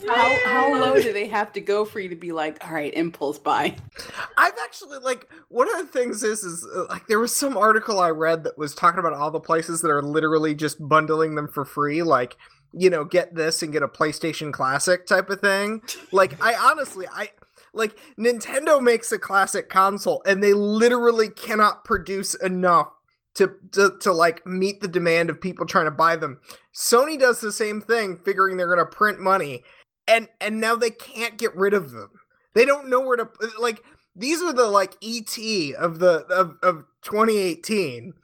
How how low do they have to go for you to be like, all right, impulse buy? I've actually like one of the things is is uh, like there was some article I read that was talking about all the places that are literally just bundling them for free, like you know, get this and get a PlayStation Classic type of thing. Like I honestly, I like Nintendo makes a classic console and they literally cannot produce enough to, to to like meet the demand of people trying to buy them. Sony does the same thing, figuring they're going to print money, and and now they can't get rid of them. They don't know where to like. These are the like ET of the of, of 2018.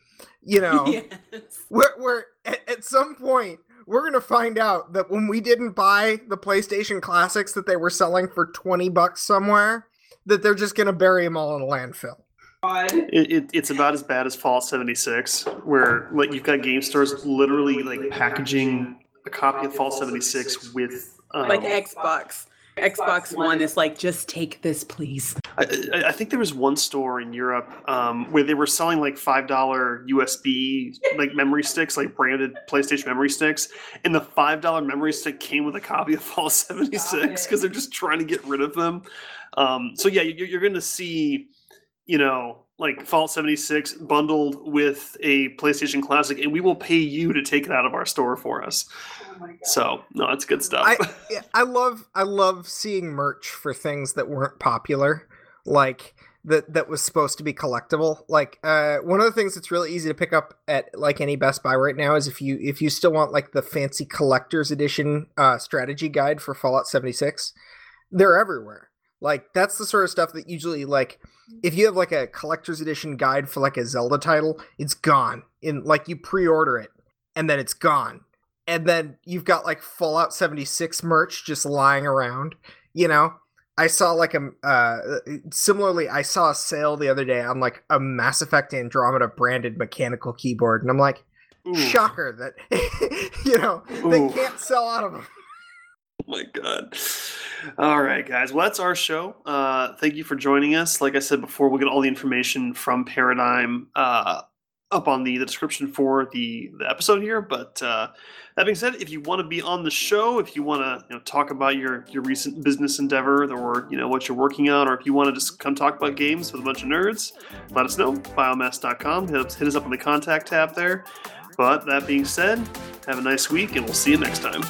You know, yes. where where at, at some point we're gonna find out that when we didn't buy the PlayStation Classics that they were selling for 20 bucks somewhere, that they're just gonna bury them all in a landfill. It, it, it's about as bad as Fallout 76, where like you've got game stores literally like packaging a copy of Fallout 76 with um, like Xbox. Xbox One is like, just take this, please. I, I- I think there was one store in Europe um, where they were selling like five dollar USB like memory sticks, like branded PlayStation memory sticks, and the five dollar memory stick came with a copy of Fall 76 because they're just trying to get rid of them. Um, so yeah, you're, you're going to see, you know, like Fall 76 bundled with a PlayStation Classic, and we will pay you to take it out of our store for us. So no, that's good stuff. I I love I love seeing merch for things that weren't popular, like that that was supposed to be collectible. Like uh, one of the things that's really easy to pick up at like any Best Buy right now is if you if you still want like the fancy collector's edition uh, strategy guide for Fallout 76, they're everywhere. Like that's the sort of stuff that usually like if you have like a collector's edition guide for like a Zelda title, it's gone. In like you pre-order it and then it's gone. And then you've got like Fallout 76 merch just lying around, you know? I saw like a uh similarly I saw a sale the other day on like a Mass Effect Andromeda branded mechanical keyboard and I'm like Ooh. shocker that you know they can't sell out of them. Oh my god. All right, guys. Well, that's our show. Uh, thank you for joining us. Like I said before, we'll get all the information from Paradigm uh, up on the, the description for the, the episode here. But uh, that being said, if you want to be on the show, if you want to you know, talk about your, your recent business endeavor or you know what you're working on, or if you want to just come talk about games with a bunch of nerds, let us know. Biomass.com. Hit hit us up on the contact tab there. But that being said, have a nice week, and we'll see you next time.